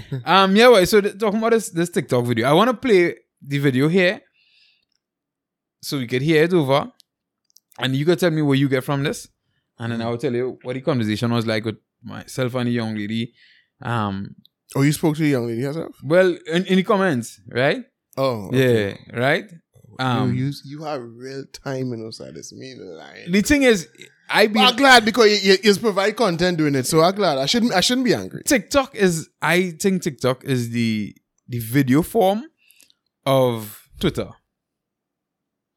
um, yeah, well, so th- talking about this this TikTok video, I want to play the video here, so we can hear it over, and you can tell me what you get from this, and then I will tell you what the conversation was like with myself and the young lady. Um, Oh, you spoke to the young lady herself? well, in, in the comments, right? Oh, okay. Yeah, right. Um, you, you you have real time in this mean line. the thing is, I be But I'm glad because you, you, provide content doing it, so I'm glad. I shouldn't I shouldn't be angry. TikTok is I think TikTok is the the video form of Twitter.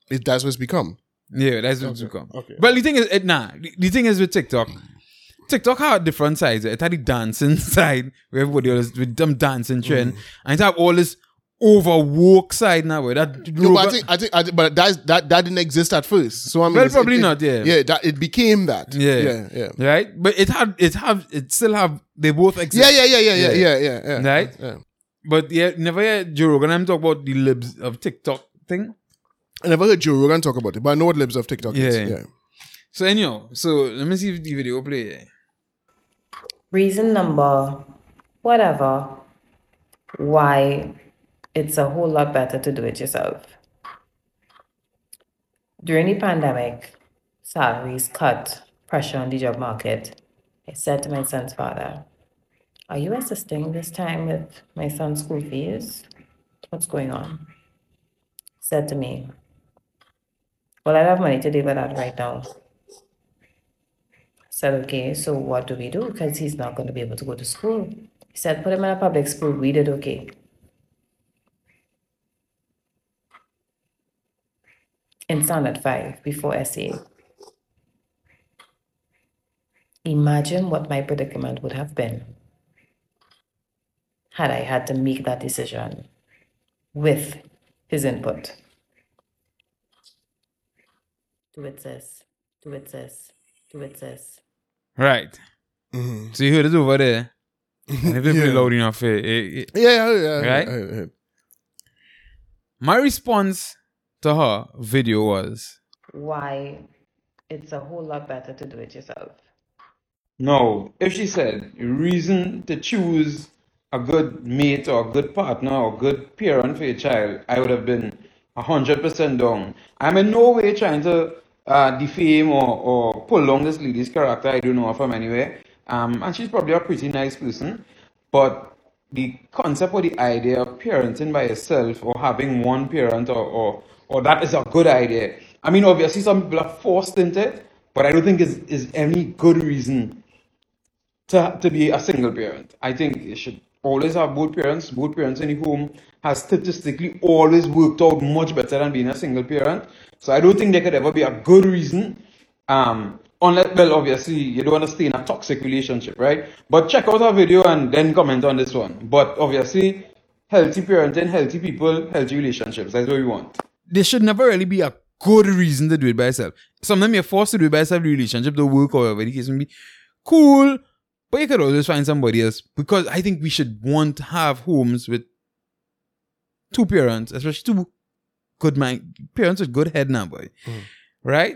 It, that's what it's become. Yeah, that's what it's Okay, become. okay. But the thing is, it, nah. The, the thing is with TikTok, TikTok had different sides. It had the dancing side where everybody was with them dancing trend, mm. and it have all this overwork side now where that. No, but I think I think, I think but that that that didn't exist at first. So I mean, Well, probably it- not, yeah. yeah. That it became that. Yeah. yeah, yeah. right, but it had it have it still have they both exist. Yeah, yeah, yeah, yeah, yeah, Yeah. yeah, yeah, yeah. Right? Yeah. But yeah, never heard Joe Rogan. I'm talking about the libs of TikTok thing. I never heard Joe Rogan talk about it, but I know what libs of TikTok is. Yeah. Yeah. So anyhow, so let me see if the video play. reason number whatever why it's a whole lot better to do it yourself. During the pandemic, salaries cut, pressure on the job market. I said to my son's father, Are you assisting this time with my son's school fees? What's going on? Said to me, Well, I have money to deal with that right now. Said, okay, so what do we do? Because he's not going to be able to go to school. He said, put him in a public school. We did okay. In Standard 5 before SA. Imagine what my predicament would have been had I had to make that decision with his input. Do it, sis. Do it, sis. Do it, sis. Right. Mhm. So you heard it over there. And if they play Yeah. loud enough, eh, eh, eh. Yeah, yeah, yeah. Right? yeah, yeah. my response to her video was, Why it's a whole lot better to do it yourself. No, if she said reason to choose a good mate or a good partner or good parent for your child, I would have been hundred percent down. I'm in no way trying to uh, defame or, or pull down this lady's character. I don't know her from anywhere. Um, and she's probably a pretty nice person, but the concept or the idea of parenting by yourself or having one parent or, or or that is a good idea. I mean, obviously some people are forced into it, but I don't think is is any good reason to, to be a single parent. I think you should always have both parents. Both parents in the home has statistically always worked out much better than being a single parent. So I don't think there could ever be a good reason. Um, unless, well, obviously you don't want to stay in a toxic relationship, right? But check out our video and then comment on this one. But obviously, healthy parenting, healthy people, healthy relationships. That's what we want. There should never really be a good reason to do it by yourself. Sometimes you're forced to do it by yourself, the relationship, the work, or whatever the case may be. Cool. But you could always find somebody else because I think we should want to have homes with two parents, especially two good mind parents with good head now, boy. Mm. Right?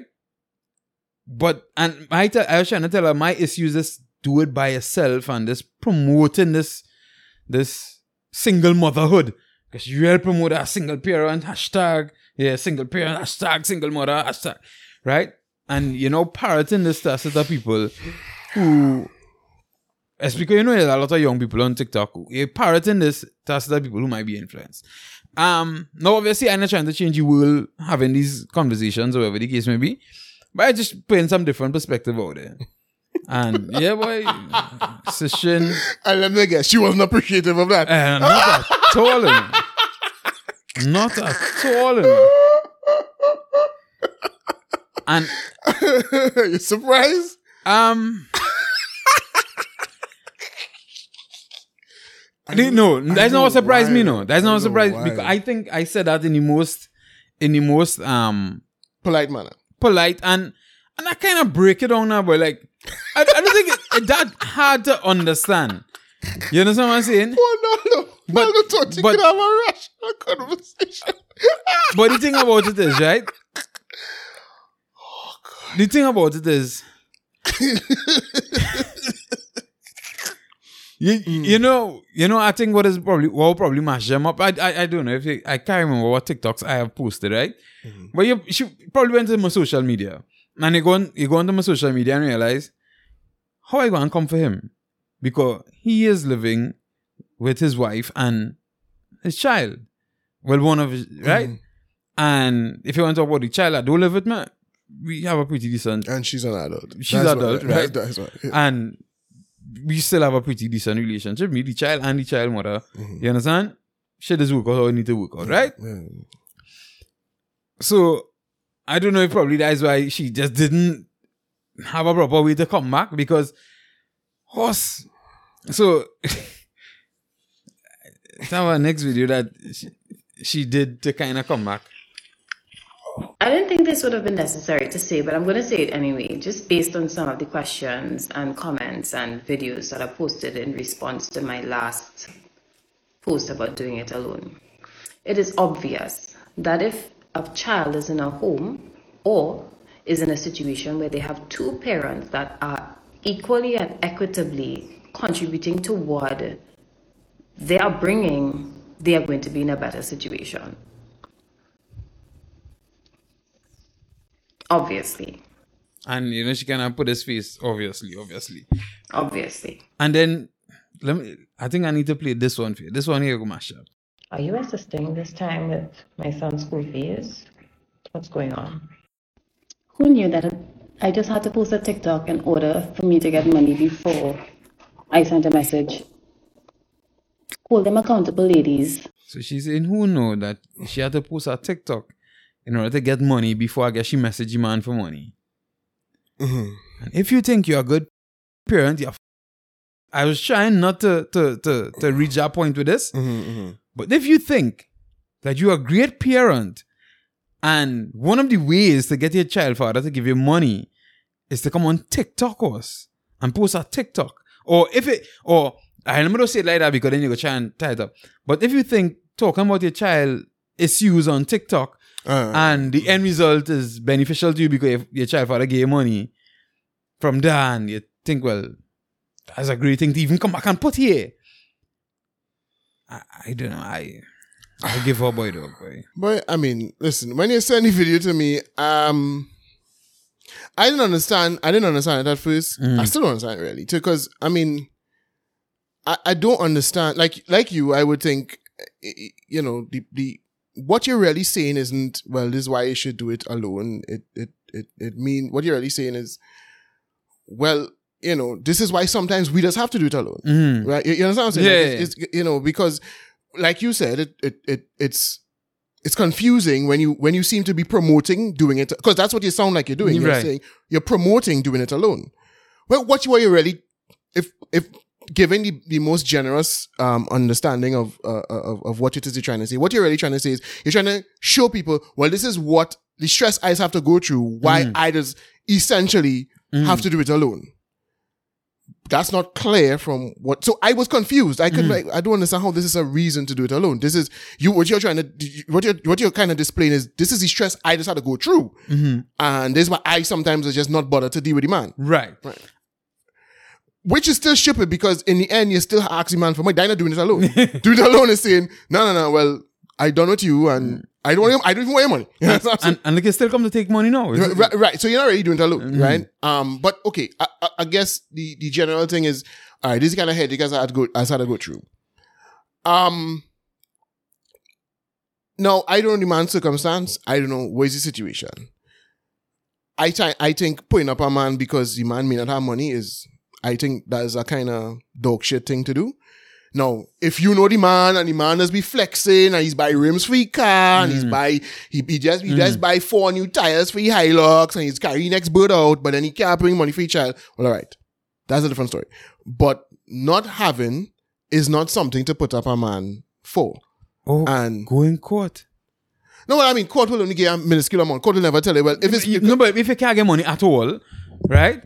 But and I tell I was trying to tell her my issues is do it by yourself and this promoting this this single motherhood. Because you help promote a single parent, hashtag, yeah, single parent, hashtag single mother, hashtag, right? And you know, parroting this to other people who it's because you know there's a lot of young people on TikTok who you're parroting this to other people who might be influenced. Um, now obviously I'm not trying to change the world having these conversations or whatever the case may be, but I just putting some different perspective out there. And yeah, boy, session, And let me guess, she wasn't appreciative of that. uh, not at all, know. Not at all. know. And you surprised? Um. I no, that's not know what surprised me. No, that's not know what surprised why. because I think I said that in the most, in the most um Polite manner. polite and and I kind of break it down now, but like I, I don't think it, it that hard to understand. You understand what I'm saying? Oh, no, no. But- But, I thought you but- have a rational conversation. But the thing about it is, right? The thing about it is, You, you know, you know. I think what is probably what will probably mash them up. I, I, I don't know if you, I can't remember what TikToks I have posted, right? But you, she probably went to my social media, and you go on, you go onto my social media and realize how I gonna come for him because he is living with his wife and his child. Well, one of his mm-hmm. right, and if you want to talk about the child, I don't live with me. We have a pretty decent And she's an adult. She's That's adult, what, right? That's what. yeah. and we still have a pretty decent relationship. Me, the child, and the child mother. Mm-hmm. You understand? Shit is work out how it need to work out, right? Yeah. So I don't know if probably that's why she just didn't have a proper way to come back because horse. So it's our next video that she, she did to kind of come back. I didn't think this would have been necessary to say, but I'm going to say it anyway, just based on some of the questions and comments and videos that I posted in response to my last post about doing it alone. It is obvious that if a child is in a home or is in a situation where they have two parents that are equally and equitably contributing toward their upbringing, they are going to be in a better situation. Obviously. And you know, she kind of put his face, obviously, obviously. Obviously. And then let me I think I need to play this one for you. This one here go mash up. Are you assisting this time with my son's school fees? What's going on? Who knew that I just had to post a TikTok in order for me to get money before I sent a message? Hold them accountable, ladies. So she's in who know that she had to post her TikTok in order to get money before I guess she messaged the man for money. Mhm. And if you think you're a good parent, you're f- I was trying not to, to, to, to reach that point with this, Mhm, mhm. but if you think that you're a great parent and one of the ways to get your child father to give you money is to come on TikTok us and post a TikTok. Or if it, or I'm to say it like that because then you go try and tie it up. But if you think talking about your child issues on TikTok Uh, and the end result is beneficial to you because if your child father gave money from there and you think, well, that's a great thing to even come back and put here. I, I don't know. I I give her boy dog boy. But I mean, listen, when you send the video to me, um, I didn't understand. I didn't understand it at first. I still don't understand it really, because I mean, I, I don't understand. Like like you, I would think, eh, eh, you know, the the what you're really saying isn't well. This is why you should do it alone. It it it it mean what you're really saying is, well, you know, this is why sometimes we just have to do it alone, Mhm. right? You, you understand what I'm saying? Yeah, Like, yeah, it's, it's you know because, like you said, it it it it's it's confusing when you when you seem to be promoting doing it because that's what you sound like you're doing. You're Right. saying you're promoting doing it alone. Well, what are you really if if given the, the most generous um understanding of, uh, uh, of of what it is you're trying to say, what you're really trying to say is you're trying to show people, well, this is what the stress I have to go through. Why mm. I just essentially mm. have to do it alone. That's not clear from what. So I was confused. I couldn't. Mm. Like, I don't understand how this is a reason to do it alone. This is you. What you're trying to. What you're what you're kind of displaying is this is the stress I just had to go through, mm-hmm. and this is why I sometimes just not bother to deal with the man, Right. Right. Which is still stupid because in the end you're still asking man for money. They're not doing it alone. doing it alone is saying no, no, no. Well, I done with you, and I don't. Want I don't even want your money. You know what And and they can still come to take money now. Right, right, right. So you're not really doing it alone, Mm-hmm. right? Um, but okay, I, I, I guess the the general thing is, all right, this is kind of head you guys had to go, I had to go through. Um, no, I don't know the man's circumstance. I don't know where's the situation. I thi- I think putting up a man because the man may not have money is, I think that is a kind of dog shit thing to do. Now, if you know the man and the man does be flexing and he's buy rims for his car and Mm. he's buy he, he just he just buy four new tires for his Hilux and he's carrying next bird out, but then he can't bring money for his child. Well, all right, that's a different story. But not having is not something to put up a man for. Oh, And go in court. no, what I mean, court will only give a minuscule amount. Court will never tell you. Well, if it's You- no, but if you can't get money at all, right?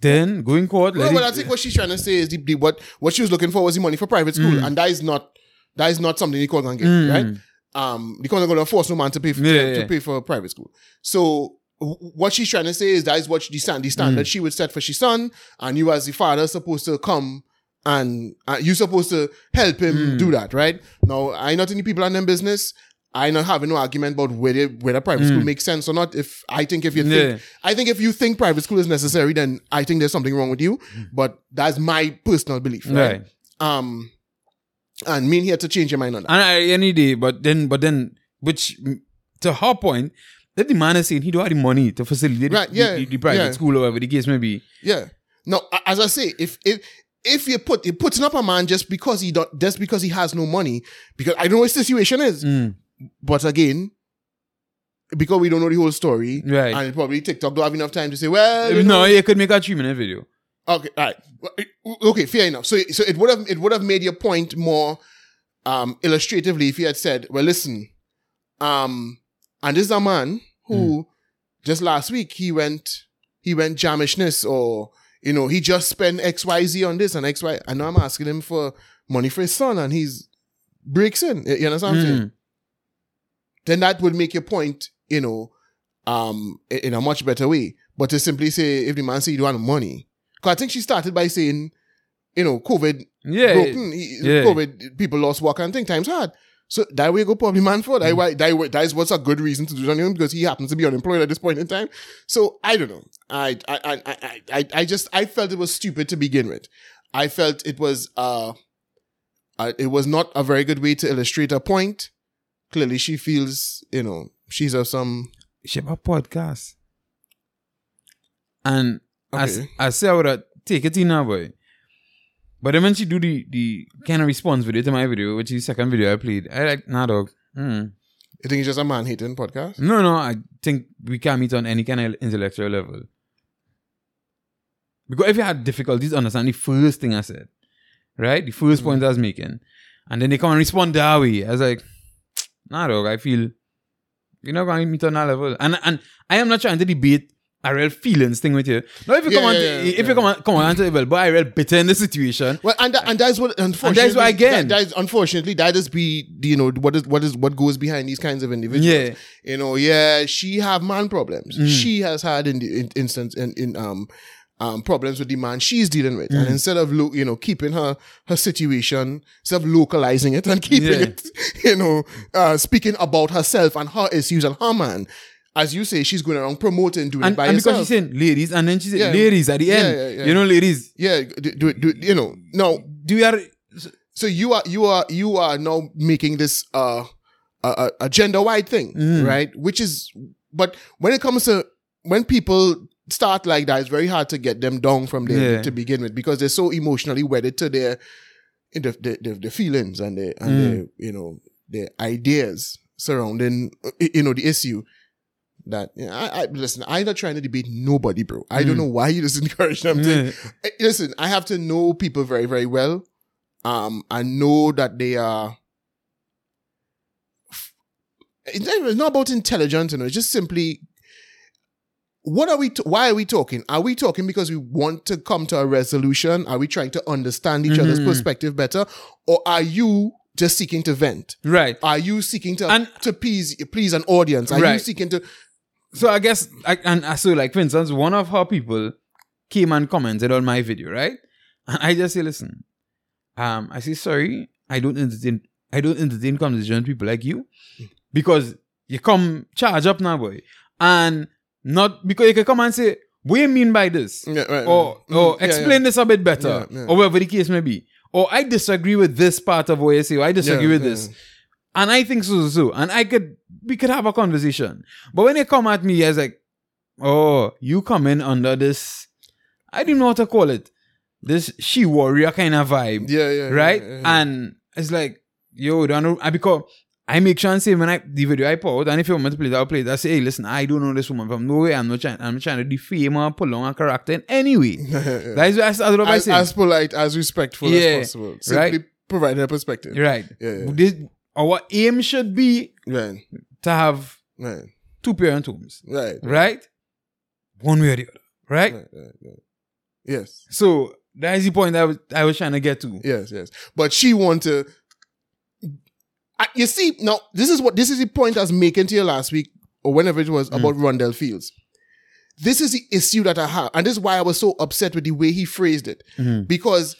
Then going in court. Well, well, I think what she's trying to say is the, the, what what she was looking for was the money for private school, Mm. and that is not that is not something the court can get, right? Um, the court not going to force no man to pay for Yeah, to, yeah. to pay for private school. So what she's trying to say is that is what the stand the Mm. standard she would set for she son, and you as the father supposed to come and uh, you supposed to help him Hmm. do that, right? Now, I not any people in them business. I not having no argument about whether whether private school makes sense or not. If I think if you think. Yeah. I think if you think private school is necessary, then I think there's something wrong with you. But that's my personal belief, right? Right. Um, and mean here to change your mind on that. And I, any day, but then, but then, which mm, to her point, that the man is saying he don't have the money to facilitate Right, the, yeah, the, the private yeah. school or whatever the case may be. Yeah. No, as I say, if if if you put you putting up a man just because he don't just because he has no money, because I don't know what his situation is. Mm. But again, because we don't know the whole story, Right. And probably TikTok don't have enough time to say, well, you no, know, you could make a three minute video. okay, all right, okay, fair enough. So so it would have it would have made your point more um illustratively if you had said, well, listen, um, and this is a man who just last week he went he went jamishness or you know he just spent X Y Z on this and X Y. I know I'm asking him for money for his son and he's breaks in. You understand what I'm saying? Mm. Then that would make your point, you know, um, in a much better way. But to simply say, if the man say you don't have money, because I think she started by saying, you know, COVID Yeah. broken, yeah. COVID, people lost work and think times hard. So that way go probably man for Mm. that. Why that, that is what's a good reason to do it on him because he happens to be unemployed at this point in time. So I don't know. I I I I I, I just I felt it was stupid to begin with. I felt it was uh, uh it was not a very good way to illustrate a point. Clearly, she feels you know she's of some She have a podcast. And Okay. I say I would have take it in now, boy. But then when she do the the kind of response video to my video, which is the second video I played, I like nah dog. Mm. I think it's just a man hating podcast. No, no, I think we can meet on any kind of intellectual level. Because if you had difficulties understanding the first thing I said, right? The first point I was making, and then they come and respond that way, I was like, nah, dog, I feel you're not going to meet on that level. And and I am not trying to debate a real feelings thing with you. No, if you Yeah, come on, yeah, yeah, if you come on, come on to well, but I real bitter in the situation. Well, and that, and that's what unfortunately. why again- that, that is, unfortunately that is be you know what is what is what goes behind these kinds of individuals. Yeah. you know, yeah, she have man problems. Mm. She has had in the in, instance in, in um um problems with the man she's dealing with, Mm. and instead of lo- you know keeping her her situation, instead of localizing it and keeping Yeah. it, you know, uh speaking about herself and her issues and her man. As you say, she's going around promoting doing it And, by and herself. because she's saying ladies, and then she said Yeah. ladies at the end. yeah, yeah. You know, ladies, yeah, do, it, do, do, you know, no, do you are so you are you are you are now making this uh a, a, a gender wide thing Mm. right which is but when it comes to when people start like that it's very hard to get them down from there Yeah. to begin with because they're so emotionally wedded to their the, the, the, the feelings and the and Mm. their you know their ideas surrounding you know the issue that you know, I, I listen i'm not trying to debate nobody bro i don't Mm. know why you just encourage them to Yeah. Eh, listen, I have to know people very, very well. Um, I know that they are. It's not about intelligence, you know. It's just simply. What are we? T- why are we talking? Are we talking because we want to come to a resolution? Are we trying to understand each other's Mhm. perspective better, or are you just seeking to vent? right. Are you seeking to And- to please please an audience? Are you seeking to? So I guess, I, and so like for instance, one of her people came and commented on my video, right? And I just say, listen, um, I say sorry, I don't entertain, I don't entertain conversation people like you because you come charge up now, boy, and not because you can come and say, what do you mean by this? Yeah, right, or right. or Mm, yeah, explain this a bit better, Yeah, yeah. or whatever the case may be. Or I disagree with this part of what you say, or I disagree Yeah, with yeah. this. And I think so, so, so. And I could, we could have a conversation. But when they come at me, it's like, oh, you come in under this, I don't know what to call it, this she warrior kind of vibe, Yeah, yeah, yeah, right? yeah, yeah. And it's like, yo, don't know, I because I make sure and say when I the video I put out, and if you want me to play that, I'll play that. I say, hey, listen, I don't know this woman from nowhere. I'm not trying, I'm not trying to defame her, pull on her character in any way. That's what I started off by as, saying. as polite, as respectful Yeah, as possible. Simply right. providing a perspective. right. Yeah, yeah. This, our aim should be Right, to have right, two parent homes, right, right? One way or the other, right? right, right, right. Yes, So that is the point I was I was trying to get to. yes, yes. But she wanted to. You see, now this is what this is the point I was making to you last week or whenever it was about Rondell Fields. This is the issue that I have, and this is why I was so upset with the way he phrased it. Mhm. Because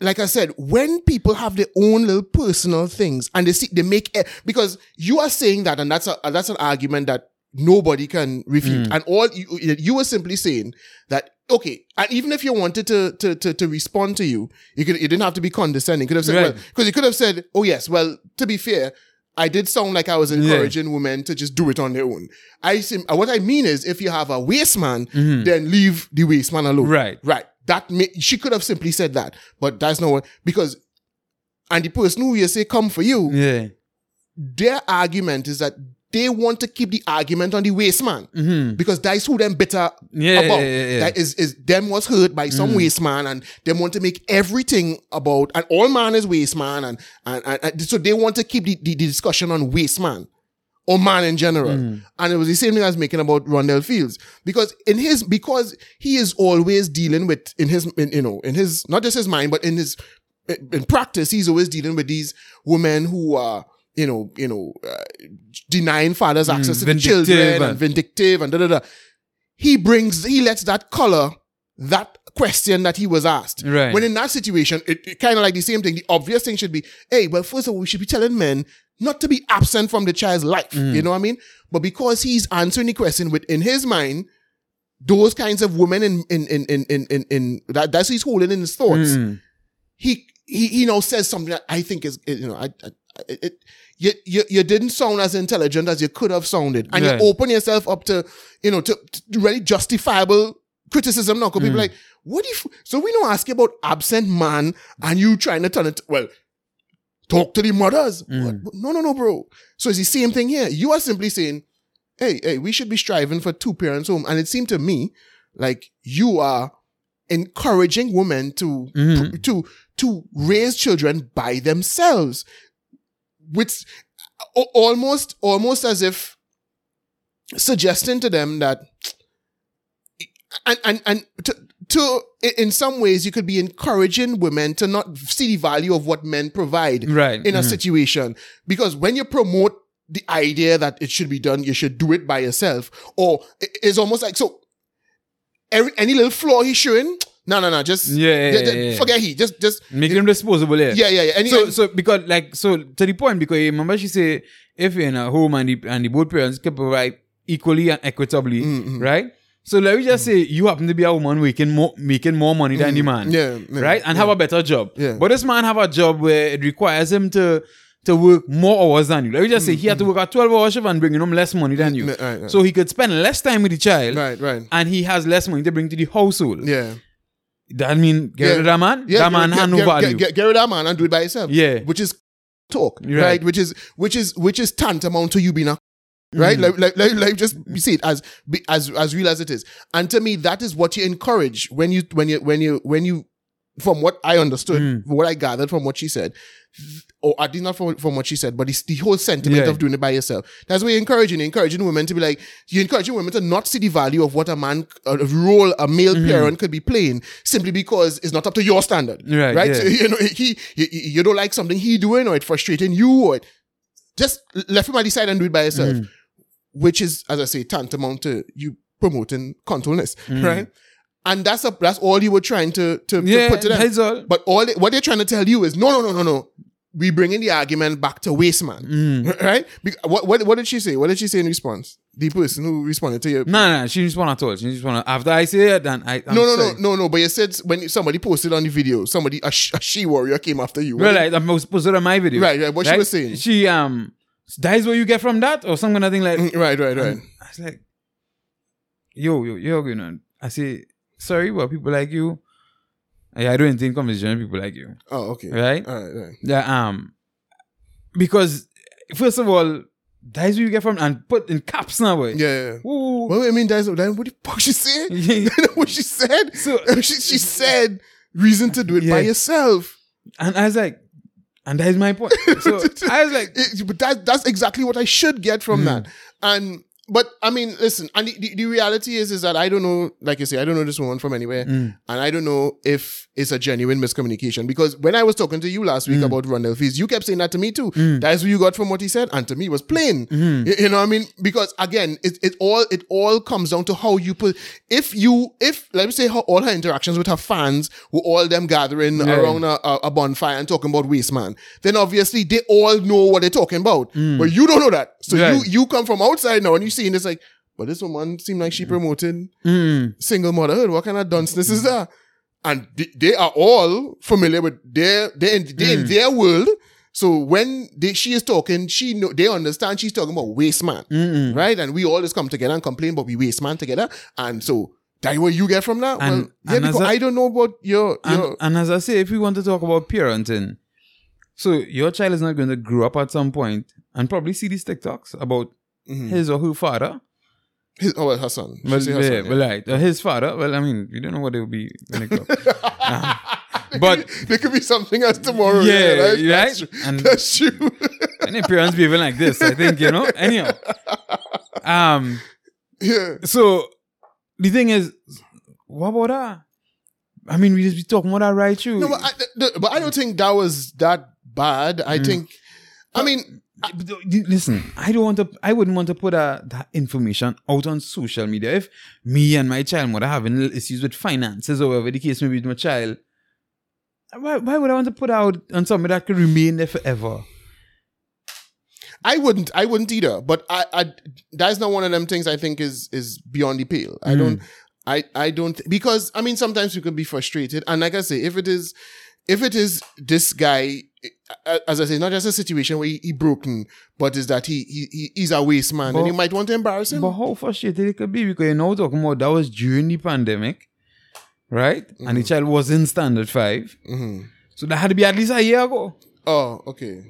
like I said, when people have their own little personal things and they see they make e- because you are saying that, and that's a that's an argument that nobody can refute. And all you, you were simply saying that okay, and even if you wanted to to to, to respond to you, you could you didn't have to be condescending. You could have said Right. well because you could have said, oh yes, well to be fair. I did sound like I was encouraging women to just do it on their own. I sim- uh, what I mean is, if you have a waste man, mm-hmm. then leave the waste man alone. Right. Right. That may, she could have simply said that, but that's not what because and the person who you say come for you, Yeah. their argument is that they want to keep the argument on the waste man because that's who them bitter Mm-hmm. Yeah, about. yeah, yeah. That is is them was hurt by some waste man and them want to make everything about and all man is waste man and and, and, and so they want to keep the, the, the discussion on waste man or man in general. And it was the same thing I was making about Rondell Fields. Because in his because he is always dealing with in his in, you know, in his not just his mind, but in his in practice, he's always dealing with these women who are, you know, you know, uh, denying fathers access to the children and vindictive and da da da. He brings, he lets that color that question that he was asked. Right. When in that situation, it, kind of like the same thing. The obvious thing should be, hey, well, first of all, we should be telling men not to be absent from the child's life. You know what I mean? But because he's answering the question within his mind, those kinds of women in in in in in, in, in that that's he's holding in his thoughts Mm. he he he now says something that I think is you know I, I it, it you, you you didn't sound as intelligent as you could have sounded, and Right. you open yourself up to you know to, to really justifiable criticism. Now, 'cause people mm. like what if so we don't ask you about absent man and you trying to turn it well. Talk to the mothers. Mm. What? No, no, no, bro. So it's the same thing here. You are simply saying, hey, hey, we should be striving for two parents home. And it seemed to me like you are encouraging women to mm-hmm. to to raise children by themselves, which almost almost as if suggesting to them that and and and to, to in some ways you could be encouraging women to not see the value of what men provide Right. in a mm-hmm. situation because when you promote the idea that it should be done you should do it by yourself or it's almost like so every, any little flaw he's showing no no no just Yeah, yeah, yeah, yeah. forget he just just Make him disposable, yeah. yeah yeah yeah any, so, so because like so to the point because you remember she say if you're in a home and the and the both parents can provide equally and equitably, Mm, right? So let me just say you happen to be a woman making more making more money than the man, Mm, yeah, yeah, right, and have a better job. Yeah. But this man have a job where it requires him to to work more hours than you. Let me just say he had to work a twelve hour shift and bringing home less money than you, Mm, right, right. so he could spend less time with the child, right right and he has less money to bring to the household. yeah That mean get Yeah. rid of that. Yeah, that man get, had no value. Get, get, get rid of that man and do it by yourself. Yeah. which is talk, Right. right? Which is which is which is tantamount to you being a right. Like, like, like, like just you see it as be- as as real as it is. And to me, that is what you encourage when you when you when you when you. From what I understood, Mm. what I gathered from what she said, or I did not from, from what she said, but it's the whole sentiment Yeah. of doing it by yourself. That's why you're encouraging. You're encouraging women to be like, you're encouraging women to not see the value of what a man, a role a male Mm-hmm. parent could be playing simply because it's not up to your standard. Right, Right. yeah. So, you know, he, you, you don't like something he doing or it's frustrating you or it, just left him at the side and do it by yourself, Mm. which is, as I say, tantamount to you promoting controlness, Mm. right? And that's a, that's all you were trying to, to, to put to them. that's all. But all they, what they're trying to tell you is no, no, no, no, no. We bringing the argument back to waste man, Mm. right? Be- what, what what did she say? What did she say in response? The person who responded to you. No, no, she just want to talk. She just want to. After I say it, then I. I'm no, no, sorry. no, no, no. But you said when somebody posted on the video, somebody a, sh- a she warrior came after you. Well, like, I'm supposed on my video. Right, right, what she was saying. She um, that is what you get from that, or some kind of thing like. Mm, right, right, right. I was like, yo, yo, yo, you know. I say, sorry, but people like you. Yeah, I don't entertain conversation with people like you, Oh, okay. right? All right, right. Yeah, um, because first of all, that is what you get from and put in caps now, boy. Yeah, yeah. Ooh. Well, I mean, that's what the fuck she said? Yeah. what she said? So- she, she said reason to do it by yourself. And I was like, and that is my point. So I was like, It- but that that's exactly what I should get from that. And but I mean, listen, and the, the, reality is, is that I don't know, like you say, I don't know this woman from anywhere, Mm. and I don't know if it's a genuine miscommunication. Because when I was talking to you last Mm. week about Rondell Fields, you kept saying that to me too. That's what you got from what he said, and to me it was plain. Mm-hmm. You, you know what I mean? Because again, it, it all it all comes down to how you put. If you, if let me say, how all her interactions with her fans were all them gathering Yeah. around a, a, bonfire and talking about waste man, then obviously they all know what they're talking about. But you don't know that, so Right. you you come from outside now and you see and it's like, but this woman seemed like she promoting Mm. single motherhood. What kind of dunceness is that? And they, they are all familiar with their they in, they in their world. So when they, she is talking, she know they understand she's talking about waste man, Mm-mm. right? And we all just come together and complain but we waste man together. And so that what you get from that. And- well, yeah, and because a- I don't know about your And, your and as I say, if we want to talk about parenting, so your child is not going to grow up at some point and probably see these TikToks about Mhm. his or her father. his, oh well, her son. Well, her yeah, son, yeah. well, right. Or his father. Well, I mean, we don't know what it will be when it comes. But- there could be something else tomorrow. Yeah, Yeah, right? right? That's true. And- That's true. Any parents behaving like this, I think, you know? Anyhow. Um, yeah. so the thing is, what about that? I mean, we just be talking about that right You. No, but I, th- but I don't think that was that bad. I Mm. think, I mean, Listen, I don't want to. I wouldn't want to put uh, that information out on social media. If me and my child mother having little issues with finances or whatever the case may be with my child, why, why would I want to put out on something that could remain there forever? I wouldn't. I wouldn't either. But I, I, that's not one of them things I think is is beyond the pale. I Mm. don't. I, I don't because I mean sometimes you can be frustrated and like I say if it is if it is this guy uh, as I say not just a situation where he, he broken but is that he, he he- he's a waste man But- and you might want to embarrass him But how frustrated it could be because you know talking about that was during the pandemic, right? And the child was in standard five, hmm so that had to be at least a year ago. oh okay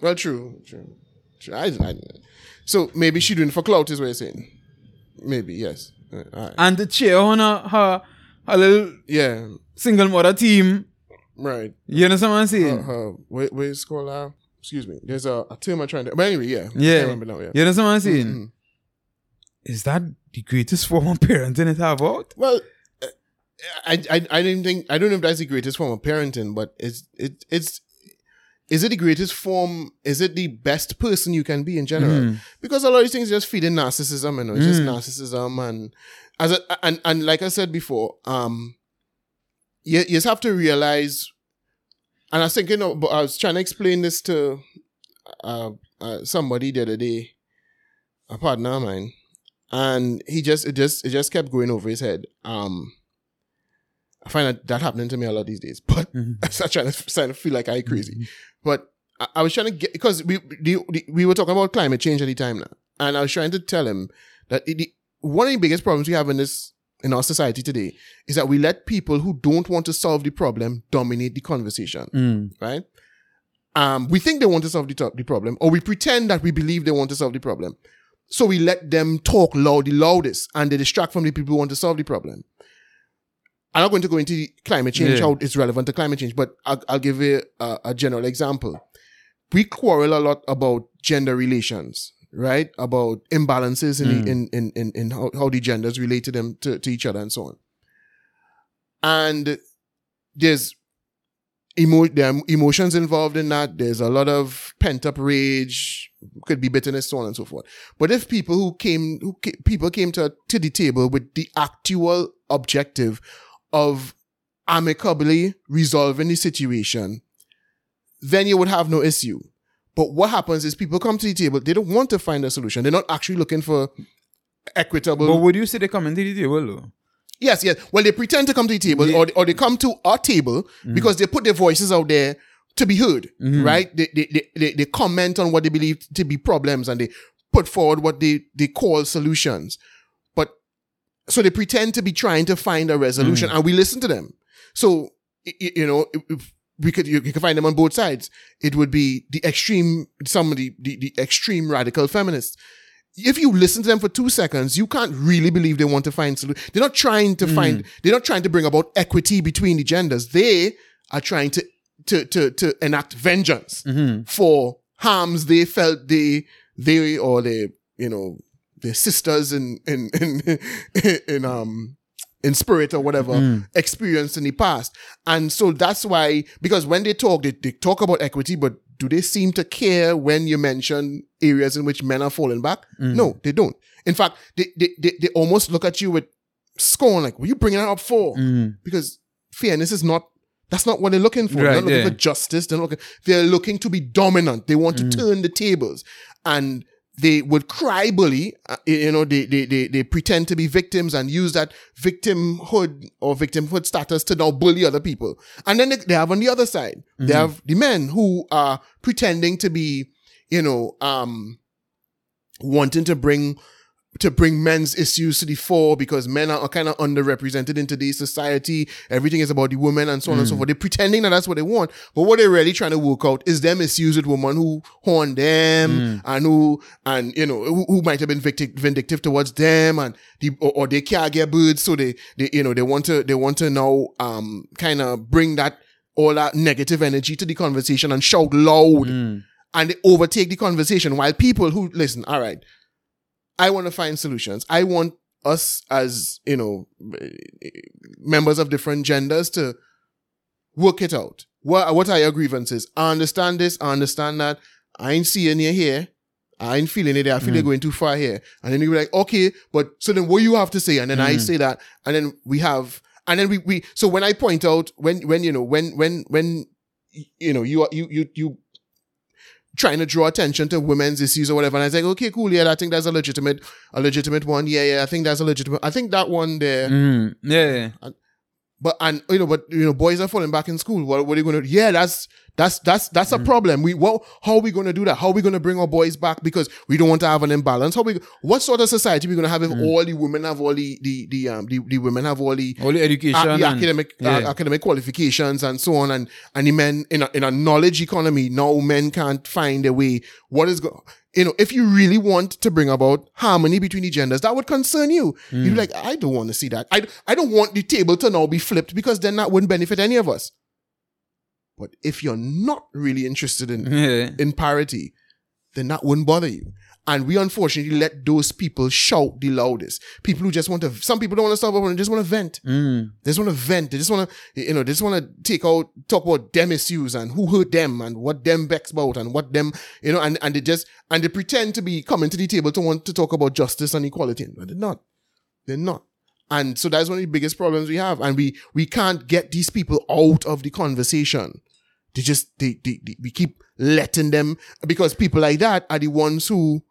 well true true, true. I, I, so maybe she doing it for clout is what you're saying maybe yes Uh, right. And the cheer on her, her, her little yeah single mother team. Right You understand what I'm saying? uh, uh, wait, wait, called, uh, excuse me. There's a, a term I'm trying to, but anyway, yeah. Yeah. remember now, yeah. You understand what I'm saying? Mhm. Is that the greatest form of parenting it have out? Well, I, I, I didn't think, I don't know if that's the greatest form of parenting, but it's, it, it's, is it the greatest form? Is it the best person you can be in general? Mm. Because a lot of these things just feed in narcissism, you know, it's just Mm. narcissism and as a, and, and like I said before, um, you, you just have to realize, and I was thinking, of, but I was trying to explain this to uh, uh, somebody the other day, a partner of mine, and he just it just it just kept going over his head. Um, I find that that happening to me a lot these days, but Mhm. I start trying to, trying to feel like I crazy. But I, I was trying to get because we the, the, we were talking about climate change at the time now, and I was trying to tell him that it, the, one of the biggest problems we have in this in our society today is that we let people who don't want to solve the problem dominate the conversation Mm. right? Um, we think they want to solve the, to- the problem, or we pretend that we believe they want to solve the problem. So we let them talk loud, the loudest, and they distract from the people who want to solve the problem. I'm not going to go into climate change, Yeah. how it's relevant to climate change, but I'll, I'll give you a, a general example. We quarrel a lot about gender relations, right? About imbalances in, Mm. the, in, in, in, in how, how the genders relate to them, to, to each other and so on. And there's emo- there are emotions involved in that. There's a lot of pent up rage, could be bitterness, so on and so forth. But if people who came, who ca- people came to to the table with the actual objective of amicably resolving the situation, then you would have no issue. But what happens is people come to the table, they don't want to find a solution. They're not actually looking for equitable. But would you say they come into the table though? Yes, yes. Well, they pretend to come to the table, Yeah. or, or they come to our table because they put their voices out there to be heard, Mhm. right? They, they, they, they, comment on what they believe to be problems and they put forward what they, they call solutions. But so they pretend to be trying to find a resolution and we listen to them. So, you know, if we could, you, you can find them on both sides. It would be the extreme, some of the, the, extreme radical feminists if you listen to them for two seconds, you can't really believe they want to find solution. They're not trying to find. They're not trying to bring about equity between the genders. They are trying to to to to enact vengeance Mm-hmm. for harms they felt they they or they you know their sisters in in in in um in spirit or whatever Mm. experienced in the past. And so that's why because when they talk, they, they talk about equity, but do they seem to care when you mention areas in which men are falling back? Mm. No, they don't. In fact, they, they, they, they almost look at you with scorn, like, what are you bringing that up for? Mm. Because fairness is not, that's not what they're looking for. they're not looking yeah. for justice. They're, not looking, they're looking to be dominant. They want to Mm. turn the tables. And they would cry bully, uh, you know, they, they, they, they pretend to be victims and use that victimhood or victimhood status to now bully other people. And then they, they have on the other side, they have the men who are pretending to be, you know, um, wanting to bring to bring men's issues to the fore because men are kind of underrepresented in today's society. Everything is about the women and so on and so forth. They're pretending that that's what they want, but what they're really trying to work out is them issues with women who horn them and who and you know who, who might have been victi- vindictive towards them and the or, or they can't get birds, so they they you know they want to they want to now um kind of bring that all that negative energy to the conversation and shout loud Mm. and they overtake the conversation while people who listen, all right, I want to find solutions. I want us as, you know, members of different genders to work it out. What, what are your grievances? I understand this. I understand that. I ain't seeing you here. I ain't feeling it. I feel you're mm. going too far here. And then you be like, okay, but so then what you have to say? And then I mm. say that. And then we have, and then we, we, so when I point out, when, when, you know, when, when, when, you know, you, are- you, you, you trying to draw attention to women's issues or whatever. And I was like, okay, cool. Yeah, I think that's a legitimate, a legitimate one. Yeah, yeah. I think that's a legitimate. I think that one there. Mm. Yeah. But and you know, but you know, boys are falling back in school. What, what are you going to? Yeah, that's that's that's that's a problem. We what? How are we going to do that? How are we going to bring our boys back? Because we don't want to have an imbalance. How we? What sort of society are we going to have if all the women have all the the the um the, the women have all the All the education. uh, the and- academic uh, academic qualifications and so on, and and the men in a in a knowledge economy now men can't find a way. What is go? You know, if you really want to bring about harmony between the genders, that would concern you. You'd be like, I don't want to see that. I I don't want the table to now be flipped because then that wouldn't benefit any of us. But if you're not really interested in yeah. in parity, then that wouldn't bother you. And we unfortunately let those people shout the loudest. People who just want to, some people don't want to stop up and just want to vent. Mm. They just want to vent. They just want to, you know, they just want to take out, talk about them issues and who hurt them and what them vex about and what them, you know, and, and they just, and they pretend to be coming to the table to want to talk about justice and equality. But they're not. They're not. And so that's one of the biggest problems we have. And we, we can't get these people out of the conversation. They just, they, they, they we keep letting them, because people like that are the ones who,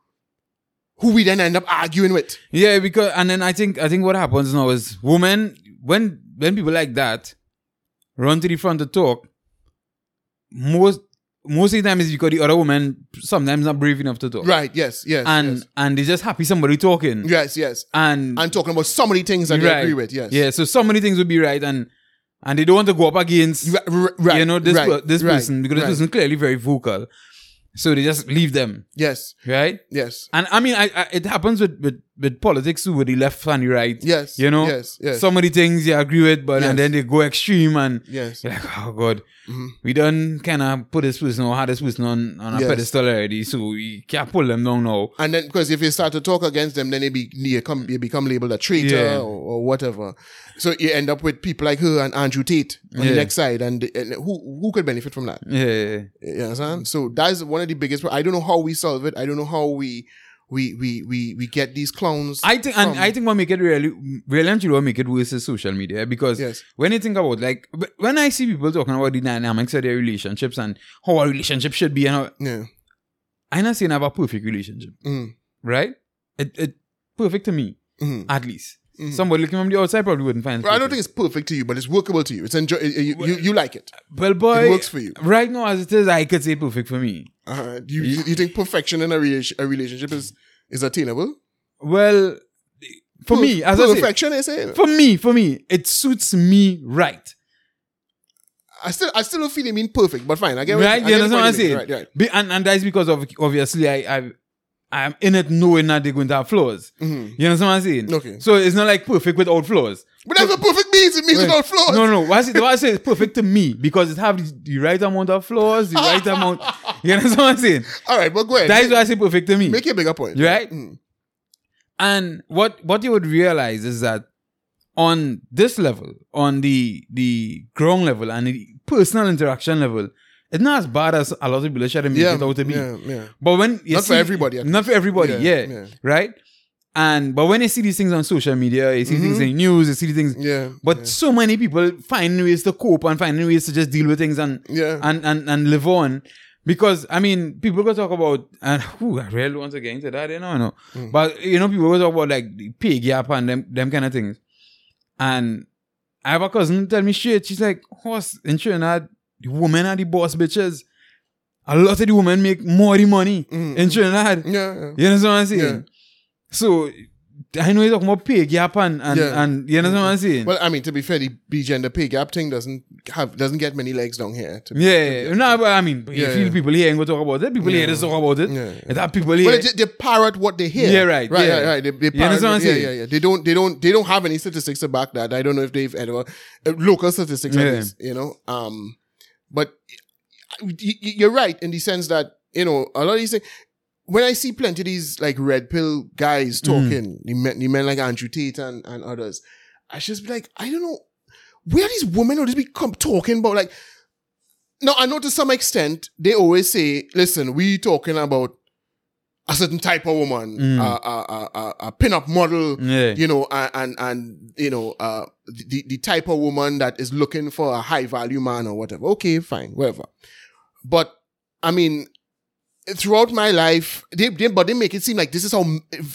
who we then end up arguing with. Yeah, because and then I think I think what happens now is women when when people like that run to the front to talk, most most of the time is because the other woman sometimes not brave enough to talk. Right. Yes. Yes. And yes. and they're just happy somebody talking. Yes. Yes. And and talking about so many things that they agree with. Yes. Yeah, so so many things would be right and and they don't want to go up against Right. right, you know this right, this person because this person clearly very vocal. So they just leave them, Yes. right? Yes. And I mean, I, I it happens with, with with politics too, with the left and the right. Yes. You know, Yes. Yes. so many things you agree with, but Yes. and then they go extreme and yes. you're like, oh god, Mhm. we done kind of put this person or had this person on, on a Yes. pedestal already, so we can't pull them down now. And then, because if you start to talk against them, then they be you come you become labeled a traitor Yeah. or, or whatever. So you end up with people like her and Andrew Tate on Yeah. the next side, and, and who who could benefit from that? Yeah, You understand? So that's one of the biggest. I don't know how we solve it. I don't know how we we we we we get these clones. I think, and I think what make it really, really what make it worse is social media because Yes. when you think about like when I see people talking about the dynamics of their relationships and how a relationship should be, and how, yeah. I'm not saying I have a perfect relationship, Mm. right? It, it perfect to me, Mhm. at least. Somebody looking from the outside probably wouldn't find. it But I don't think it's perfect to you, but it's workable to you. It's enjoy. You, you, you like it. Well, boy, It works for you. Right now, as it is, I could say perfect for me. Uh, you, you you think perfection in a, rela- a relationship is is attainable? Well, for Per- me, as I say, is it? for me, for me, it suits me right. I still I still don't feel you mean perfect, but fine. I get what right? I You get understand what I'm saying? Right, right. Be- and, and that's because of obviously I I I'm in it knowing that they're going to have flaws. Mhm. You understand what I'm saying? Okay. So it's not like perfect without flaws. But that's what perfect means. It means without flaws. No, no. What I say, what I say is perfect to me because it have the, the right amount of flaws, the right amount. You understand what I'm saying? All right, but go ahead. That is why I say perfect to me. Make your bigger point. Right? Mm. And what what you would realize is that on this level, on the the ground level and the personal interaction level, it's not as bad as a lot of people try to make Yeah, it out to be. yeah, yeah. But when you Not for everybody, not for everybody, Yeah, yeah, right. And but when you see these things on social media, you see things in news, you see these things. Mm-hmm. Yeah, But so many people find ways to cope and find ways to just deal with things and Yeah. and and, and live on. Because I mean, people go talk about and who I really want to get into that, you know, no. Mm. But you know, people go talk about like the pay gap and them them kind of things. And I have a cousin tell me shit. She's like, horse in Trinidad, the women are the boss bitches. A lot of the women make more the money in Trinidad. Mm-hmm. Yeah, yeah. You understand what I'm saying? Yeah. So I know you're talking about pay gap and and, Yeah. and you understand what I'm saying? Well, I mean, to be fair, the B gender pay gap thing doesn't have doesn't get many legs down here. Be, yeah, no, but I mean, you Yeah, yeah. people here ain't gonna talk about it. People here just talk about it. Yeah, It have people here. Well, they, they parrot what they hear. Yeah, right, right, yeah. right, right. They, they You parrot, what I'm yeah, yeah, yeah. They don't, they don't, they don't have any statistics to back that. I don't know if they've ever uh, local statistics at Yeah. least, you know. Um, but you're right in the sense that you know a lot of these things. When I see plenty of these like red pill guys mm. talking, the, men, the men like Andrew Tate and, and others, I just be like, I don't know, where these women always become talking about like. No, I know to some extent they always say, "Listen, we talking about a certain type of woman, Mm. a, a, a, a, pin-up model, Yeah. you know, and, and, and you know, uh, the, the type of woman that is looking for a high value man or whatever. Okay, fine, whatever. But I mean, throughout my life, they, they but they make it seem like this is how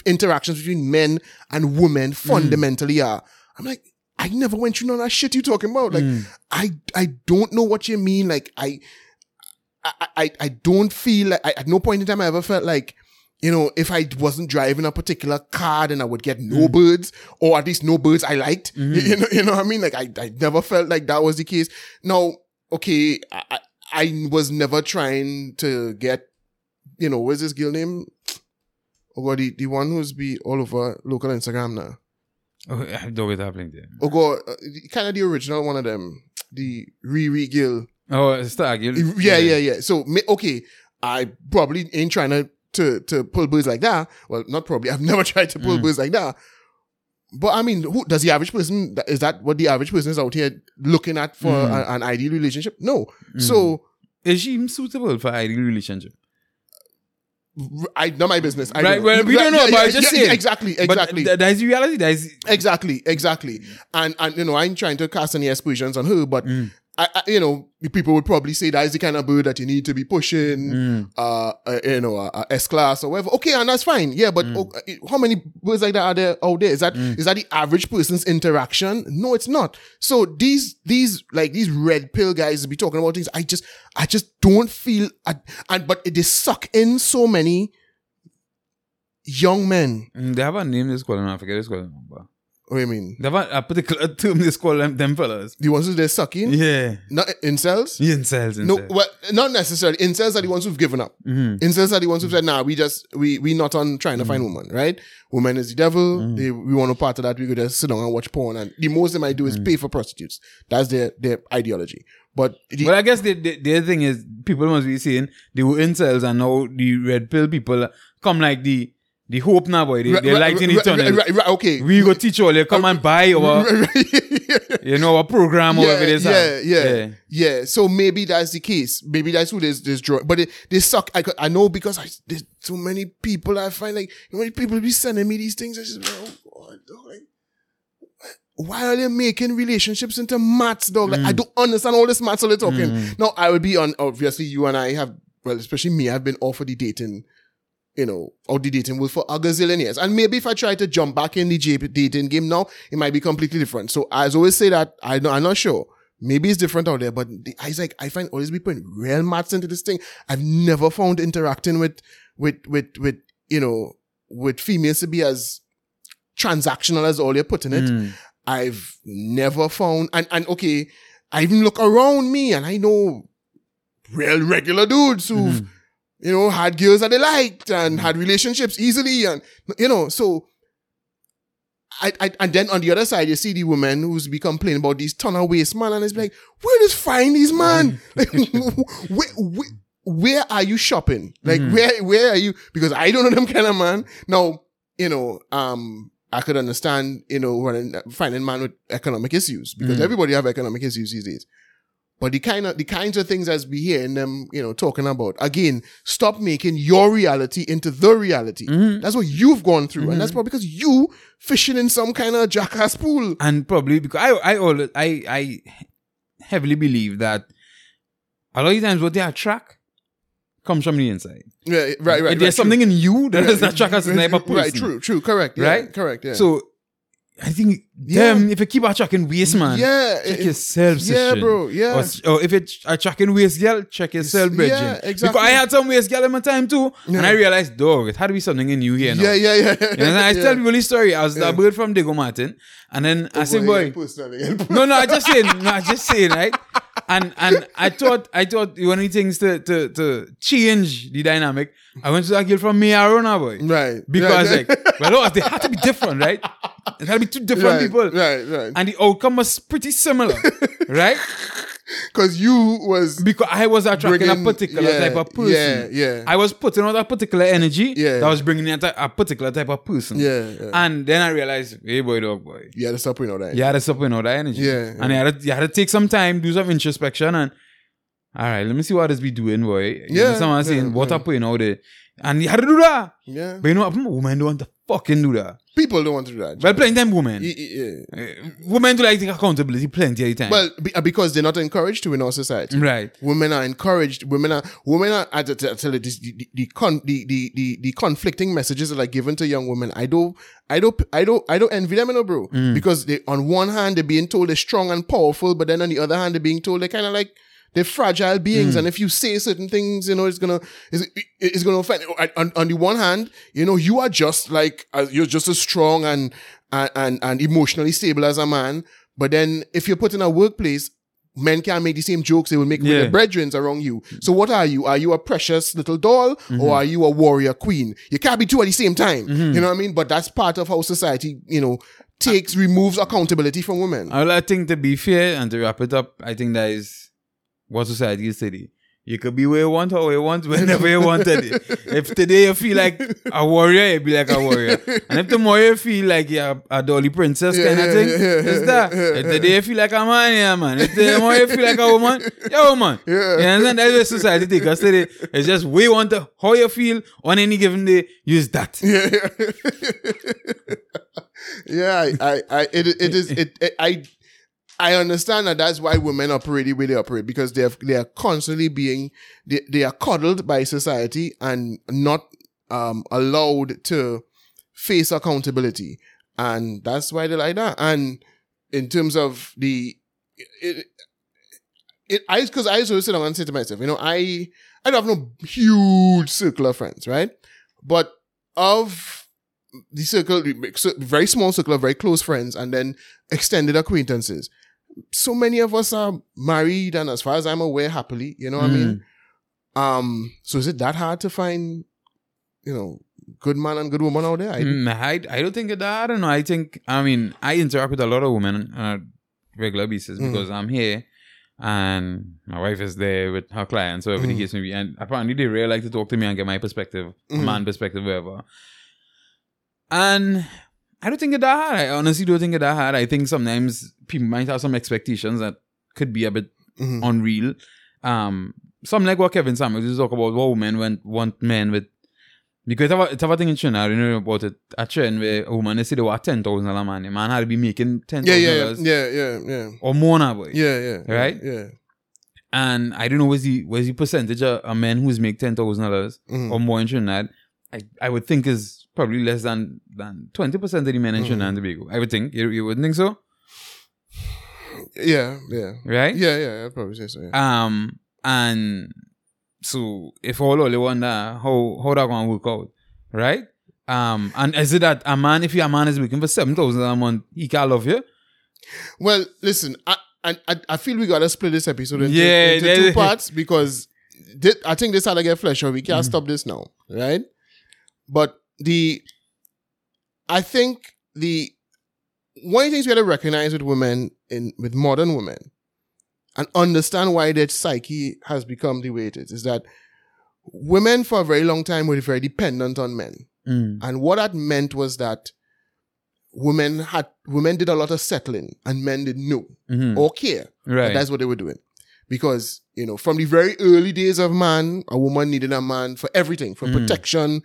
interactions between men and women fundamentally are. I'm like, I never went through none of that shit you talking about. Like, I I don't know what you mean. Like, I I I, I don't feel like I, at no point in time I ever felt like. You know, if I wasn't driving a particular car, then I would get no birds, or at least no birds I liked. You, you know, you know what I mean? Like I, I never felt like that was the case. Now, okay, I, I was never trying to get, you know, what's this girl name? Oh God, the, the one who's be all over local Instagram now. Oh, I don't get happening there. Oh God, uh, kind of the original one of them, the Riri Gill. Oh, Stark. you- Yeah, yeah, yeah. So okay, I probably ain't trying to to to pull birds like that. Well, not probably. I've never tried to pull mm. birds like that. But I mean, who does the average person? Is that what the average person is out here looking at for mm. a- an ideal relationship? No. Mm. So Is she suitable for ideal relationship? I not my business. I Right, don't well, we don't know, but I'm just saying. exactly, exactly. th- that is the reality. That is Exactly, exactly. And and you know, I ain't trying to cast any aspersions on her, but I, I, you know, people would probably say that is the kind of bird that you need to be pushing, uh, uh, you know, a, S class or whatever. Okay, and that's fine. Yeah, but oh, uh, how many birds like that are there out there? Is that is that the average person's interaction? No, it's not. So these these like these red pill guys be talking about things. I just I just don't feel. I, and but they suck in so many young men. Mm, They have a name they call them. I forget this call them. What do you mean? they have a, a particular term they call them, them fellas. The ones who they're sucking? Yeah. Not incels? Incels. No, incels. well, not necessarily. Incels are the ones who've given up. Mm-hmm. Incels are the ones who've said, "Nah, we just we we not on trying to find mm-hmm. woman, right? Woman is the devil. Mm-hmm. They, we want no part of that. We could just sit down and watch porn, and the most they might do is pay for prostitutes. That's their their ideology. But the, Well, I guess the, the, the other thing is people must be saying they were incels and now the red pill people come like the the hope now, boy. They, Right, they right, light in the right, tunnel. right, right, okay. We go teach all. They come and buy our, you know, our program or whatever it is. yeah, yeah, yeah. yeah, So maybe that's the case. Maybe that's who this this draw. But it, they suck. I, I know because I, there's too many people. I find like you know, many people be sending me these things. I just oh God, dog, like, why are they making relationships into maths, dog? Like I mm. don't understand all this maths all they're talking. Mm. Now I would be on. Obviously, you and I have. Well, especially me, I've been off of the dating you know, out the dating world for a gazillion years. And maybe if I try to jump back in the dating game now, it might be completely different. So as always say that I know, I'm not sure. Maybe it's different out there, but the, I like, I find always be putting real maths into this thing. I've never found interacting with, with, with, with, you know, with females to be as transactional as all you're putting it. Hmm. I've never found, and, and okay, I even look around me and I know real regular dudes who've, hmm. You know, had girls that they liked and had relationships easily and, you know, so I, I, and then on the other side, you see the woman who's be complaining about these ton of waste man, and it's like, where does find these man? Like, where, where, where are you shopping? Like, where, where are you? Because I don't know them kind of man. Now, you know, um, I could understand, you know, running, finding man with economic issues because Mm. everybody have economic issues these days. But the kind of the kinds of things as we hear hearing them, you know, talking about again, stop making your reality into the reality. Mhm. That's what you've gone through, and that's Mm-hmm. probably because you fishing in some kind of jackass pool. and probably because I I always I I heavily believe that a lot of times what they attract comes from the inside. Yeah, right, right. If right, there's true. something in you that does not attract us type of person. Right, true, true, correct, yeah, Right? correct, yeah. So I think Yeah. them if you keep attracting waste man, yeah, check it- yourself. yeah, session. bro, yeah. Or, or if it's attracting waste girl, check yourself, Yeah, brethren. exactly. Because I had some waste girl in my time too, and I realized, dog, it had to be something in you here now. yeah, yeah, yeah. You know saying? I yeah. tell people this story. I was Yeah. that bird from Diego Martin, and then I said, Boy, boy, no, no, I just saying, no, I just saying, right? And and I thought I thought one of the things to to to change the dynamic. I went to that girl from Miarona, boy. Right. Because right, like, well, they had to be different, right? It had to be two different right, people. Right, right. And the outcome was pretty similar, right? Because you was Because I was attracting Bringing- a particular yeah, type of person. yeah, yeah. I was putting out a particular energy Yeah. that was bringing out a, a particular type of person. yeah, yeah. And then I realized, hey, boy, dog, boy. you had to stop with all that. You had to stop with all that energy. Yeah, And you had, to, you had to take some time, do some introspection, and all right, let me see what this be doing, boy. You Yeah, know, someone saying, yeah, what yeah. up, you know, there. And you had to do that. Yeah. But you know what? Women don't want to fucking do that. People don't want to do that. Well, plenty time women. Y- yeah. Uh, women do like take accountability plenty of the time. Well, be, uh, because they're not encouraged to in our society. right. Women are encouraged. Women are women are. I tell I tell you this, the the the, con, the the the the conflicting messages that are given to young women. I don't I don't I don't I don't envy them, you know, bro. Mm. Because they on one hand they're being told they're strong and powerful, but then on the other hand they're being told they're kind of like they're fragile Mm. beings, and if you say certain things, you know, it's gonna it's, it's gonna offend. On, on the one hand, you know, you are just like uh, you're just as strong and and and, emotionally stable as a man. But then if you're put in a workplace, men can't make the same jokes they will make with Yeah. their brethren around you. So what are you? Are you a precious little doll or are you a warrior queen? You can't be two at the same time. You know what I mean? But that's part of how society, you know, takes removes accountability from women. I think to be fair and to wrap it up, I think that is what society is today. You could be where you want or where you want, whenever you wanted it. if today you feel like a warrior, you be like a warrior. And if tomorrow you feel like you're a dolly princess Yeah, kind of thing, yeah, yeah, it's that. yeah, If today you feel like a man, yeah, man. If tomorrow you feel like a woman, you're a woman. Yeah. You understand? That's where society takes us today. It's just we want to, how you feel on any given day, use that. yeah, yeah. I, I, I it, it is, it, it, I, I understand that that's why women operate the way they operate because they have, they are constantly being, they, they are coddled by society and not um allowed to face accountability, and that's why they like that. And in terms of the, it, it I because I to sit down and say to myself, you know, I I don't have no huge circle of friends, right? But of the circle, very small circle of very close friends, and then extended acquaintances. So many of us are married, and as far as I'm aware, happily. You know what I mean? Um. So is it that hard to find, you know, good man and good woman out there? I, Mm, I, I don't think that. I don't know. I think, I mean, I interact with a lot of women on a regular basis Mm. because I'm here and my wife is there with her clients, whatever the Mm. case may be. And apparently they really like to talk to me and get my perspective, a Mhm. man perspective, whatever. And I don't think it's that hard. I honestly don't think it's that hard. I think sometimes people might have some expectations that could be a bit Mhm. unreal. Um, some like what Kevin Samuels is talk about what women want, want men with. Because it's a, it's a thing in China, you know about it. A trend where a woman, they say they want $10,000 a man. A man had to be making $10,000 yeah, yeah, yeah, yeah, yeah, or more now, boy. yeah, yeah, Right? Yeah. And I don't know what's the, what's the percentage of a man who's make $10,000 Mhm. or more in Trinidad. I, I would think is probably less than, than 20% of the men in Mhm. Trinidad and Tobago. I would think. You, you wouldn't think so? Yeah, yeah, Right? yeah, yeah. I'd probably say so. Yeah. Um, and so if all only wonder how how that gonna work out, right? Um, and is it that a man, if your man is working for seven thousand a month, he can't love you? Well, listen, I, I I- I feel we gotta split this episode into, Yeah, into two parts because thi- I think this had to get flesh out. We can't Mm. stop this now, right? But the I think the one of the things we gotta recognize with women in with modern women and understand why their psyche has become the way it is is that women for a very long time were very dependent on men. Mm. And what that meant was that women had women did a lot of settling and men didn't know Mhm. or care. that Right. that's what they were doing. Because, you know, from the very early days of man, a woman needed a man for everything, for Mm. protection,